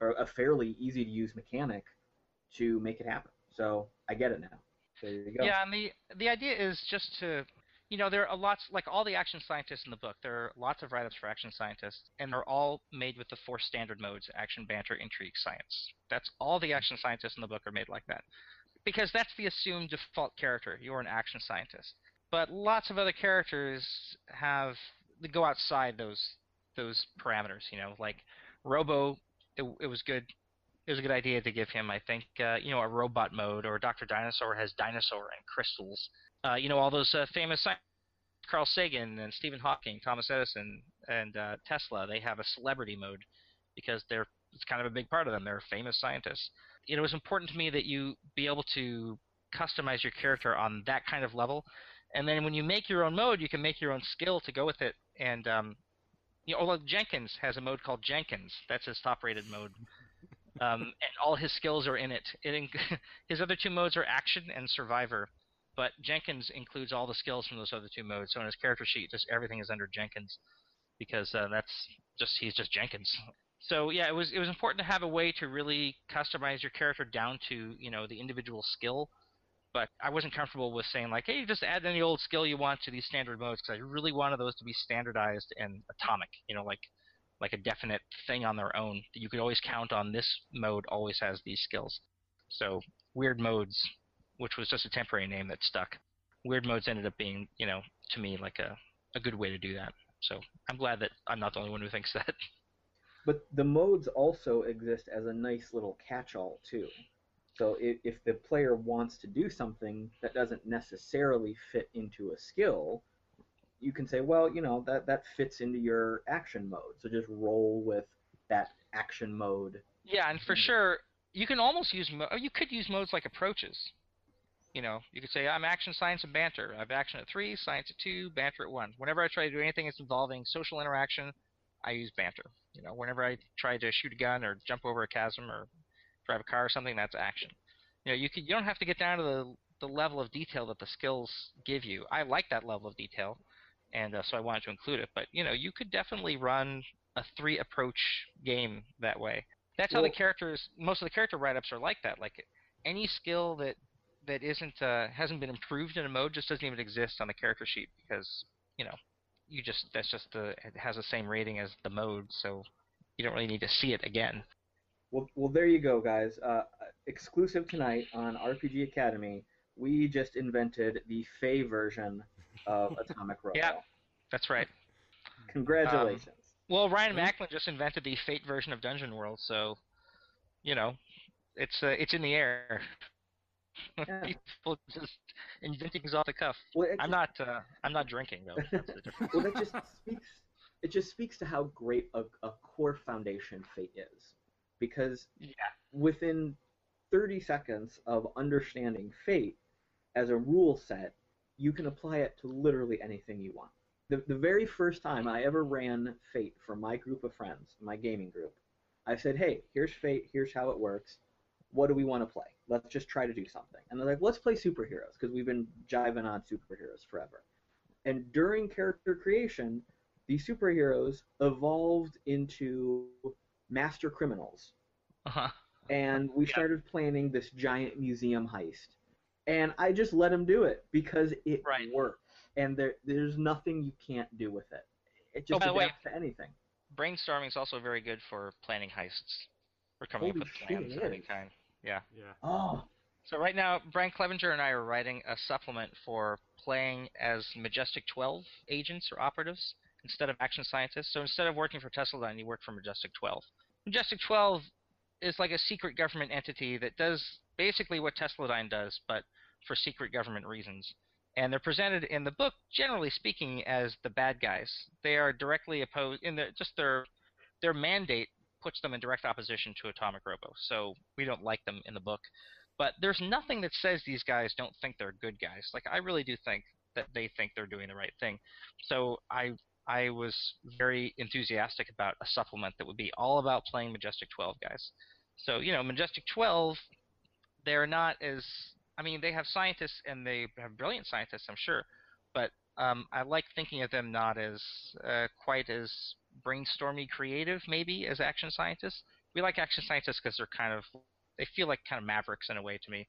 or a fairly easy to use mechanic to make it happen. So I get it now. There you go. Yeah, and the the idea is just to, you know, there are lots like all the action scientists in the book. There are lots of write-ups for action scientists, and they're all made with the four standard modes: action, banter, intrigue, science. That's all the action scientists in the book are made like that, because that's the assumed default character. You're an action scientist, but lots of other characters have go outside those those parameters. You know, like Robo, it, it was good it was a good idea to give him, I think, uh, you know, a robot mode, or Dr. Dinosaur has dinosaur and crystals. Uh, you know, all those uh, famous scientists, Carl Sagan and Stephen Hawking, Thomas Edison, and uh, Tesla, they have a celebrity mode because they're it's kind of a big part of them. They're famous scientists. It was important to me that you be able to customize your character on that kind of level, and then when you make your own mode, you can make your own skill to go with it. And um, you know, like Jenkins has a mode called Jenkins. That's his top-rated mode [LAUGHS] um, and all his skills are in it. it inc- [LAUGHS] his other two modes are action and survivor, but Jenkins includes all the skills from those other two modes. So in his character sheet, just everything is under Jenkins because uh, that's just he's just Jenkins. So yeah, it was it was important to have a way to really customize your character down to you know the individual skill. But I wasn't comfortable with saying like, hey, just add any old skill you want to these standard modes because I really wanted those to be standardized and atomic. You know, like like a definite thing on their own that you could always count on. This mode always has these skills. So weird modes, which was just a temporary name that stuck. Weird modes ended up being, you know, to me like a, a good way to do that. So I'm glad that I'm not the only one who thinks [LAUGHS] that. But the modes also exist as a nice little catch-all too. So if, if the player wants to do something that doesn't necessarily fit into a skill, you can say, well, you know, that that fits into your action mode. So just roll with that action mode. Yeah, and for hmm. sure, you can almost use mo- you could use modes like approaches. You know, you could say I'm action, science, and banter. I have action at three, science at two, banter at one. Whenever I try to do anything that's involving social interaction, I use banter. You know, whenever I try to shoot a gun or jump over a chasm or drive a car or something, that's action. You know, you could you don't have to get down to the the level of detail that the skills give you. I like that level of detail and uh, so I wanted to include it. But you know, you could definitely run a three approach game that way. That's Well- how the characters, most of the character write-ups are like that. Like any skill that that isn't uh, hasn't been improved in a mode just doesn't even exist on the character sheet because you know you just that's just the it has the same rating as the mode, so you don't really need to see it again. Well, well, there you go, guys. Uh, exclusive tonight on RPG Academy, we just invented the FAE version of [LAUGHS] Atomic Robo. Yeah. That's right. Congratulations. Well, Ryan Macklin just invented the Fate version of Dungeon World, so you know, it's uh, it's in the air. Yeah. [LAUGHS] People just inventing things off the cuff. well, I'm not uh, I'm not drinking though. That's the difference. [LAUGHS] well, that just speaks. It just speaks to how great a, a core foundation Fate is, because Yeah. within 30 seconds of understanding Fate as a rule set, you can apply it to literally anything you want. The, the very first time I ever ran Fate for my group of friends, my gaming group, I said, hey, here's Fate, here's how it works. What do we want to play? Let's just try to do something. And they're like, let's play superheroes, because we've been jiving on superheroes forever. And during character creation, these superheroes evolved into master criminals Uh-huh. and we Yeah. started planning this giant museum heist. And I just let him do it because it Right. worked, and there there's nothing you can't do with it. It just Oh, by the way- adapts to anything. Brainstorming is also very good for planning heists or coming Holy up with shit, plans of any kind. Yeah. Yeah. Oh, So right now, Brian Clevinger and I are writing a supplement for playing as Majestic 12 agents or operatives instead of action scientists. So instead of working for Tesladyne, you work for Majestic 12. Majestic 12 is like a secret government entity that does basically what Tesladyne does, but for secret government reasons. And they're presented in the book, generally speaking, as the bad guys. They are directly opposed in just their their mandate puts them in direct opposition to Atomic Robo. So we don't like them in the book. But there's nothing that says these guys don't think they're good guys. Like I really do think that they think they're doing the right thing. So I I was very enthusiastic about a supplement that would be all about playing Majestic 12 guys. So you know, Majestic 12, they're not as I mean, they have scientists and they have brilliant scientists, I'm sure, but um, I like thinking of them not as uh, quite as brainstormy creative, maybe, as action scientists. We like action scientists because they're kind of they feel like kind of mavericks in a way to me.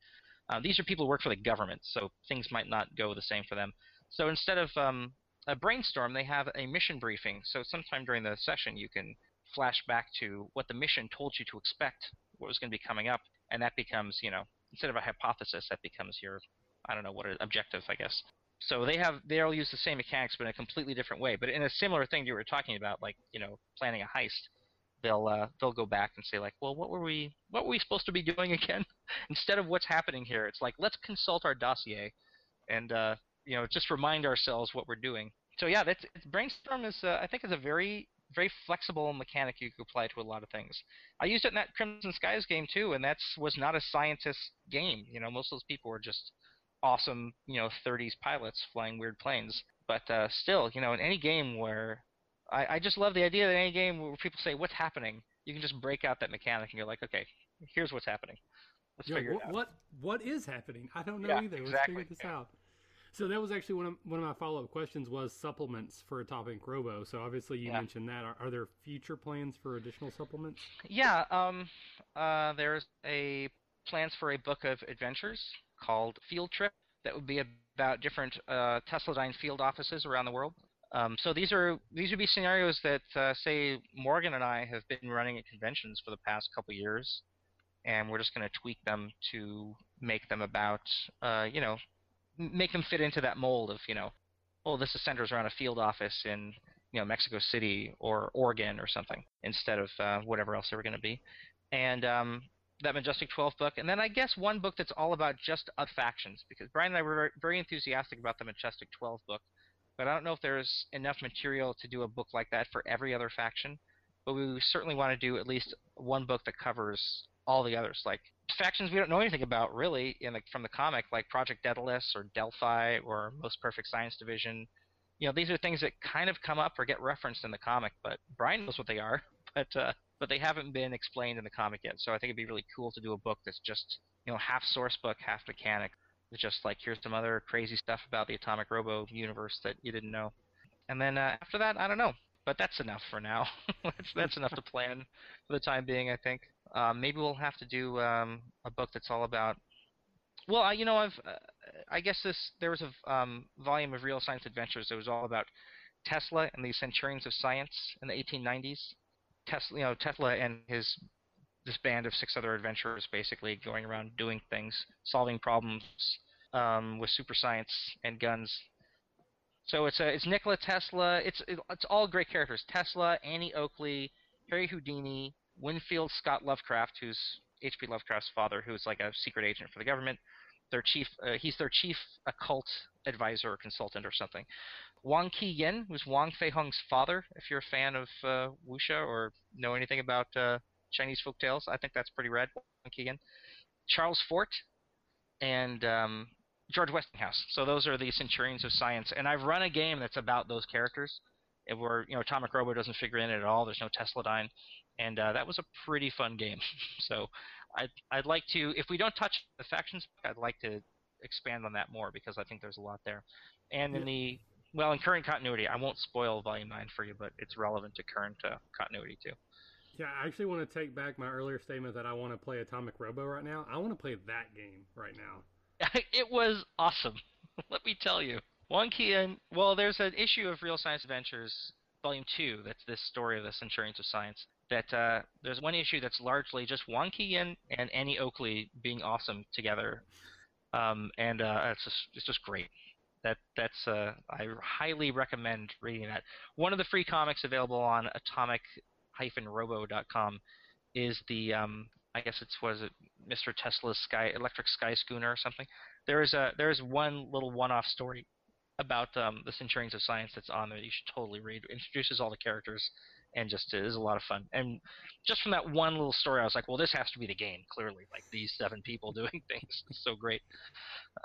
Uh, these are people who work for the government, so things might not go the same for them. So instead of um, a brainstorm, they have a mission briefing. So sometime during the session, you can flash back to what the mission told you to expect, what was going to be coming up, and that becomes, you know, instead of a hypothesis, that becomes your, I don't know, what objective, I guess. So they have they'll use the same mechanics, but in a completely different way. But in a similar thing you were talking about, like you know, planning a heist they'll uh, they'll go back and say like, well, what were we what were we supposed to be [LAUGHS] doing again? Instead of what's happening here, it's like let's consult our dossier, and uh, you know just remind ourselves what we're doing. So yeah, that's brainstorm is uh, I think is a very very flexible mechanic you can apply to a lot of things. I used it in that Crimson Skies game too, and that was not a scientist game. You know, most of those people were just awesome, you know, 30s pilots flying weird planes. But uh, still, you know, in any game where I, I just love the idea that any game where people say what's happening, you can just break out that mechanic and you're like, okay, here's what's happening. Let's figure what, it out. What what is happening? I don't know Yeah, either. Let's figure this yeah. out. So that was actually one of one of my follow up questions was supplements for Atomic Robo. So obviously you Yeah. mentioned that. Are, are there future plans for additional supplements? Yeah, um, uh, there's a plans for a book of adventures called Field Trip that would be about different uh, Tesladyne field offices around the world. Um, so these are these would be scenarios that uh, say Morgan and I have been running at conventions for the past couple years, and we're just going to tweak them to make them about uh, you know make them fit into that mold of you know oh this is centers around a field office in you know Mexico City or Oregon or something instead of uh, whatever else they were going to be, and um, that Majestic 12 book, and then I guess one book that's all about just uh, factions because Brian and I were very- enthusiastic about the Majestic 12 book, but I don't know if there's enough material to do a book like that for every other faction. But we certainly want to do at least one book that covers all the others, like factions we don't know anything about really in the, from the comic, like Project Daedalus or Delphi or Most Perfect Science Division. You know, these are things that kind of come up or get referenced in the comic, but Brian knows what they are, [LAUGHS] but uh, but they haven't been explained in the comic yet. So I think it'd be really cool to do a book that's just you know half source book, half mechanic. It's just like here's some other crazy stuff about the Atomic Robo universe that you didn't know. And then uh, after that, I don't know. But that's enough for now. [LAUGHS] that's that's enough to plan for the time being, I think. Um, maybe we'll have to do um, a book that's all about. Well, I, you know, I've uh, I guess this there was a um, volume of Real Science Adventures that was all about Tesla and the Centurions of Science in the 1890s. Tesla, you know, Tesla and his this band of six other adventurers basically going around doing things, solving problems um, with super science and guns. So it's a, it's Nikola Tesla. It's it, it's all great characters. Tesla, Annie Oakley, Harry Houdini, Winfield Scott Lovecraft, who's H.P. Lovecraft's father, who's like a secret agent for the government. Their chief, uh, he's their chief occult advisor or consultant or something. Wong Kei-ying, who's Wong Fei-hung's father. If you're a fan of uh, wuxia or know anything about uh, Chinese folk tales, I think that's pretty rad. Wong Kei-ying. Charles Fort, and um, George Westinghouse. So those are the Centurions of Science, and I've run a game that's about those characters, where you know Atomic Robo doesn't figure in it at all. There's no Tesladyne, and uh, that was a pretty fun game. [LAUGHS] so I'd I'd like to, if we don't touch the factions, I'd like to expand on that more because I think there's a lot there. And in the well, in current continuity, I won't spoil Volume Nine for you, but it's relevant to current uh, continuity too. Yeah, I actually want to take back my earlier statement that I want to play Atomic Robo right now. I want to play that game right now. [LAUGHS] it was awesome. [LAUGHS] Let me tell you. One key in well, there's an issue of Real Science Adventures volume two. That's this story of the Centurions of Science. That uh, there's one issue that's largely just Wong Kei-ying and Annie Oakley being awesome together, um, and uh, it's just it's just great. That that's uh, I highly recommend reading that. One of the free comics available on atomic-robo.com is the um, I guess it's was it Mr. Tesla's Sky Electric Sky Schooner or something. There is a there is one little one-off story about um, the Centurions of Science that's on there. You should totally read. It introduces all the characters and just is a lot of fun. And just from that one little story, I was like, well, this has to be the game. Clearly, like these seven people [LAUGHS] doing things, it's so great.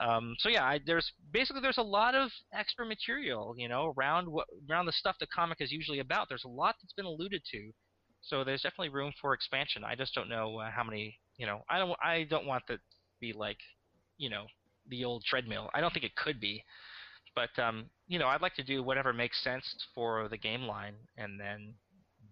Um, so yeah, I, there's basically there's a lot of extra material, you know, around what around the stuff the comic is usually about. There's a lot that's been alluded to, so there's definitely room for expansion. I just don't know uh, how many, you know, I don't I don't want that to be like, you know, the old treadmill. I don't think it could be. But um, you know, I'd like to do whatever makes sense for the game line, and then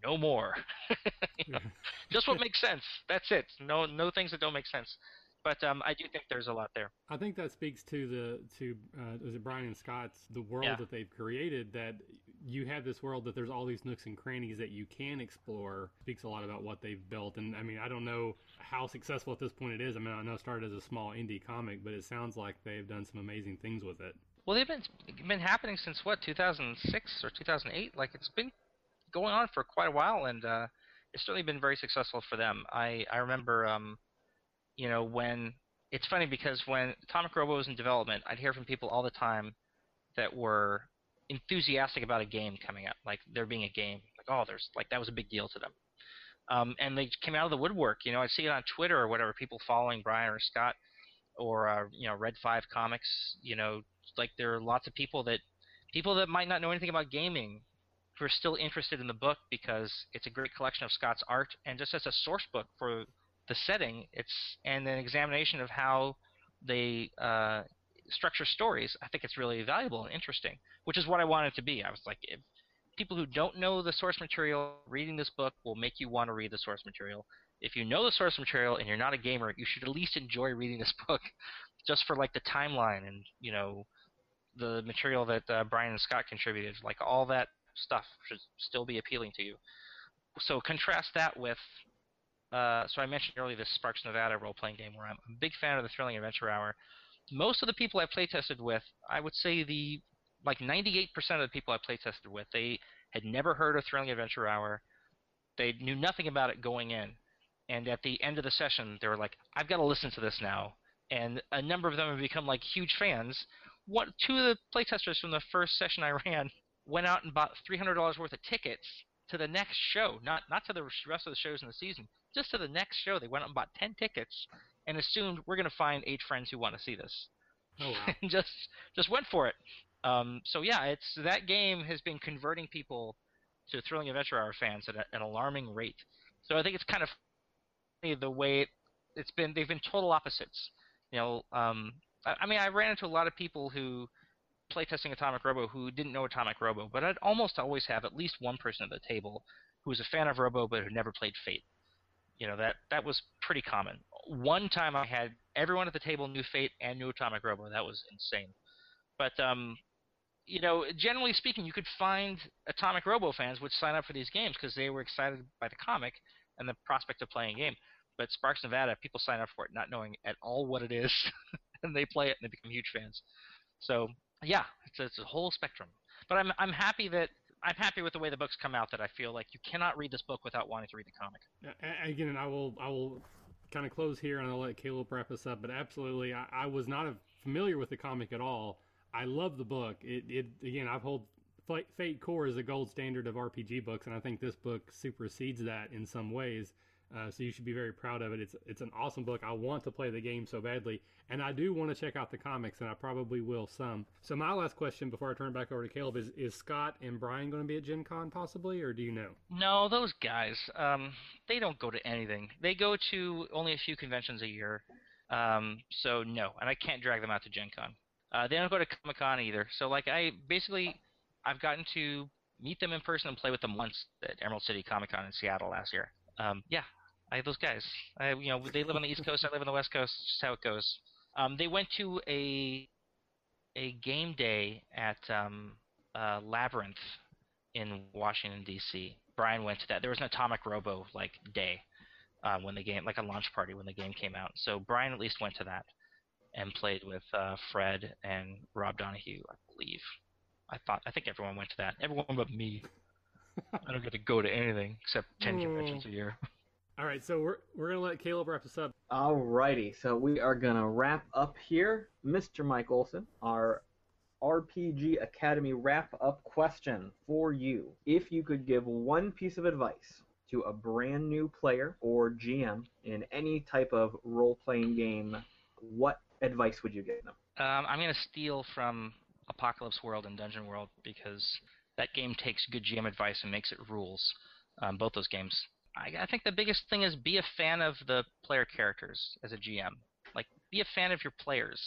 no more. [LAUGHS] just what [LAUGHS] makes sense. That's it. No, no things that don't make sense. But um, I do think there's a lot there. I think that speaks to the to uh, is it Brian and Scott's the world Yeah. that they've created. That you have this world that there's all these nooks and crannies that you can explore. Speaks a lot about what they've built. And I mean, I don't know how successful at this point it is. I mean, I know it started as a small indie comic, but it sounds like they've done some amazing things with it. Well, they've been been happening since what 2006 or 2008. Like it's been going on for quite a while, and uh, it's certainly been very successful for them. I I remember, um, you know, when it's funny because when Atomic Robo was in development, I'd hear from people all the time that were enthusiastic about a game coming out, like there being a game, like oh, there's like that was a big deal to them. Um, and they came out of the woodwork. You know, I'd see it on Twitter or whatever, people following Brian or Scott or uh, you know Red Five Comics. You know, like there are lots of people that people that might not know anything about gaming who are still interested in the book because it's a great collection of Scott's art and just as a source book for the setting, it's and an examination of how they uh, structure stories. I think it's really valuable and interesting, which is what I wanted it to be. I was like, if people who don't know the source material reading this book will make you want to read the source material. If you know the source material and you're not a gamer, you should at least enjoy reading this [LAUGHS] book, just for like the timeline and you know the material that uh, Brian and Scott contributed. Like all that stuff should still be appealing to you. So contrast that with. Uh, so I mentioned earlier this Sparks Nevada role-playing game where I'm a big fan of the Thrilling Adventure Hour. Most of the people I playtested with, I would say the like 98% of the people I playtested with, they had never heard of Thrilling Adventure Hour. They knew nothing about it going in. And at the end of the session, they were like, I've got to listen to this now. And a number of them have become like huge fans. One, two of the playtesters from the first session I [LAUGHS] ran went out and bought $300 worth of tickets to the next show, not not to the rest of the shows in the season, just to the next show. They went out and bought 10 tickets and assumed we're going to find eight friends who want to see this. Oh wow. [LAUGHS] and just just went for it. Um, so yeah, it's that game has been converting people to Thrilling Adventure Hour fans at a, an alarming rate. So I think it's kind of the way it, it's been. They've been total opposites. You know, um, I, mean, I ran into a lot of people who playtesting Atomic Robo who didn't know Atomic Robo, but I'd almost always have at least one person at the table who was a fan of Robo but who never played Fate. You know that that was pretty common. One time I had everyone at the table knew Fate and knew Atomic Robo. That was insane. But um, you know, generally speaking, you could find Atomic Robo fans would sign up for these games because they were excited by the comic and the prospect of playing a game. But Sparks Nevada, people sign up for it not knowing at all what it is, [LAUGHS] [LAUGHS] and they play it and they become huge fans. So yeah, it's a, it's a whole spectrum. But I'm I'm happy that I'm happy with the way the books come out. That I feel like you cannot read this book without wanting to read the comic. A- Again, and I will I will kind of close here, and I'll let Caleb wrap us up. But absolutely, I, I was not familiar with the comic at all. I love the book. It, it again, I've hold Fate Fate Core is a gold standard of RPG books, and I think this book supersedes that in some ways. Uh, so you should be very proud of it. It's it's an awesome book. I want to play the game so badly, and I do want to check out the comics, and I probably will some. So my last question before I turn it back over to Caleb is: Is Scott and Brian going to be at Gen Con possibly, or do you know? No, those guys, um, they don't go to anything. They go to only a few conventions a year. Um, so no, and I can't drag them out to Gen Con. Uh, they don't go to Comic Con either. So like I basically, I've gotten to meet them in person and play with them once at Emerald City Comic Con in Seattle last year. Um, yeah, I those guys. I, you know, they live on the East Coast. I live on the West Coast. Just how it goes. Um, they went to a a game day at um, uh, Labyrinth in Washington D.C. Brian went to that. There was an Atomic Robo like day uh, when the game, like a launch party when the game came out. So Brian at least went to that and played with uh, Fred and Rob Donoghue, I believe. I thought I think everyone went to that. Everyone but me. I don't get to go to anything except ten conventions a year. [LAUGHS] All right, so we're we're gonna let Caleb wrap this up. All righty, so we are gonna wrap up here, Mr. Mike Olson. Our RPG Academy wrap up question for you. If you could give one piece of advice to a brand new player or GM in any type of role playing game, what advice would you give them? Um, I'm going to steal from Apocalypse World and Dungeon World because that game takes good GM advice and makes it rules. Um, both those games. I, I think the biggest thing is be a fan of the player characters as a GM. Like, be a fan of your players.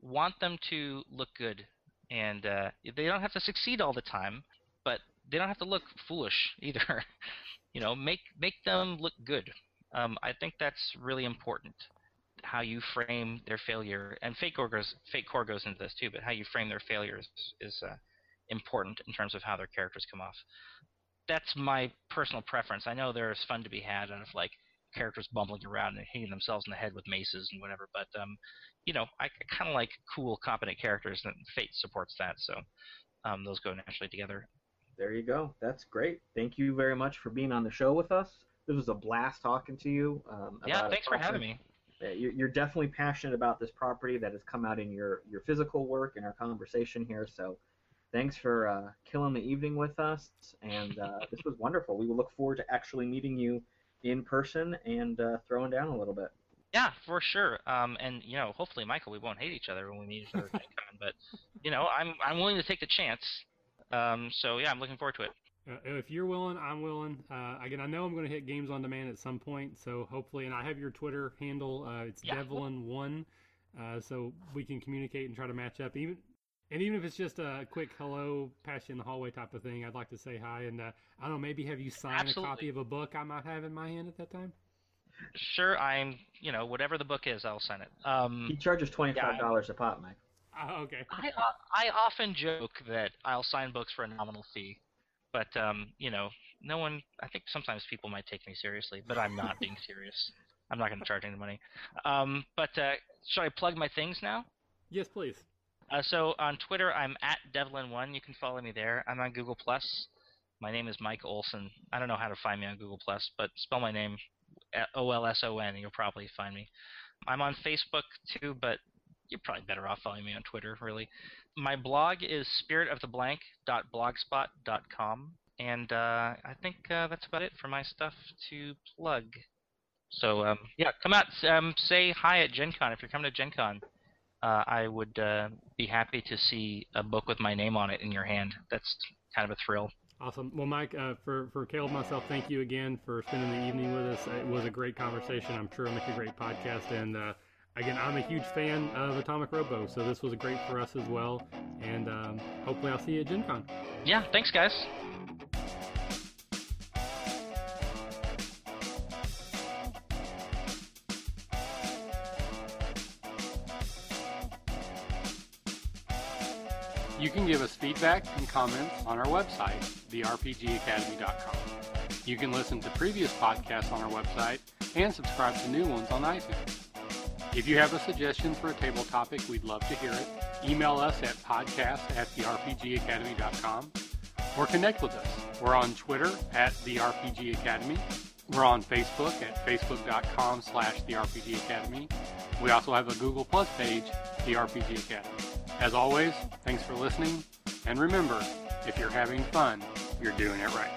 Want them to look good and uh, they don't have to succeed all the time, but they don't have to look foolish [LAUGHS] either. you know, make make them look good. Um, I think that's really important. How you frame their failure, and Fate Core goes Fate Core goes into this too, but how you frame their failures is uh, important in terms of how their characters come off. That's my personal preference. I know there's fun to be had out of like characters bumbling around and hitting themselves in the head with maces and whatever, but um, you know, I, I kind of like cool, competent characters, and Fate supports that, so um, those go naturally together. There you go. That's great. Thank you very much for being on the show with us. This was a blast talking to you. Um, yeah, thanks for having me. You're definitely passionate about this property that has come out in your, your physical work and our conversation here. So thanks for uh, killing the evening with us. And uh, [LAUGHS] this was wonderful. We will look forward to actually meeting you in person and uh, throwing down a little bit. Yeah, for sure. Um, and you know, hopefully, Michael, we won't hate each other when we meet each other at Con. But you know, I'm I'm willing to take the chance. Um, so yeah, I'm looking forward to it. Uh, if you're willing, I'm willing. Uh, again, I know I'm going to hit Games on Demand at some point, so hopefully, and I have your Twitter handle. Uh, it's yeah. Devlin1, uh, so we can communicate and try to match up. Even and even if it's just a quick hello, pass you in the hallway type of thing, I'd like to say hi. And uh, I don't know, maybe have you signed Absolutely. a copy of a book I might have in my hand at that time? Sure, I'm. You know, whatever the book is, I'll sign it. Um, he charges twenty five dollars yeah, a pop, Mike. Uh, okay. I I often joke that I'll sign books for a nominal fee, but um, you know, no one. I think sometimes people might take me seriously, but I'm not being serious. I'm not going to charge any money. Um, but uh, should I plug my things now? Yes, please. Uh, so on Twitter, I'm at Devlin1. You can follow me there. I'm on Google Plus. My name is Mike Olson. I don't know how to find me on Google Plus, but spell my name O L S O N. You'll probably find me. I'm on Facebook too, but you're probably better off following me on Twitter, really. My blog is spiritoftheBlank.blogspot.com, and uh, I think uh, that's about it for my stuff to plug. So um, yeah, come out, um, say hi at Gen Con if you're coming to Gen Con uh, I would uh, be happy to see a book with my name on it in your hand. That's kind of a thrill. Awesome. Well, Mike, uh, for for Caleb myself, thank you again for spending the evening with us. It was a great conversation. I'm sure it'll make a great podcast. And uh, again, I'm a huge fan of Atomic Robo, so this was great for us as well. And um, hopefully, I'll see you at Gen Con. Yeah. Thanks, guys. You can give us feedback and comments on our website, therpgacademy.com. You can listen to previous podcasts on our website and subscribe to new ones on iTunes. If you have a suggestion for a table topic, we'd love to hear it. Email us at podcast at therpgacademy.com or connect with us. We're on Twitter at the RPG Academy. We're on Facebook at facebook.com slash the RPG Academy. We also have a Google Plus page, the RPG Academy. As always, thanks for listening, and remember, if you're having fun, you're doing it right.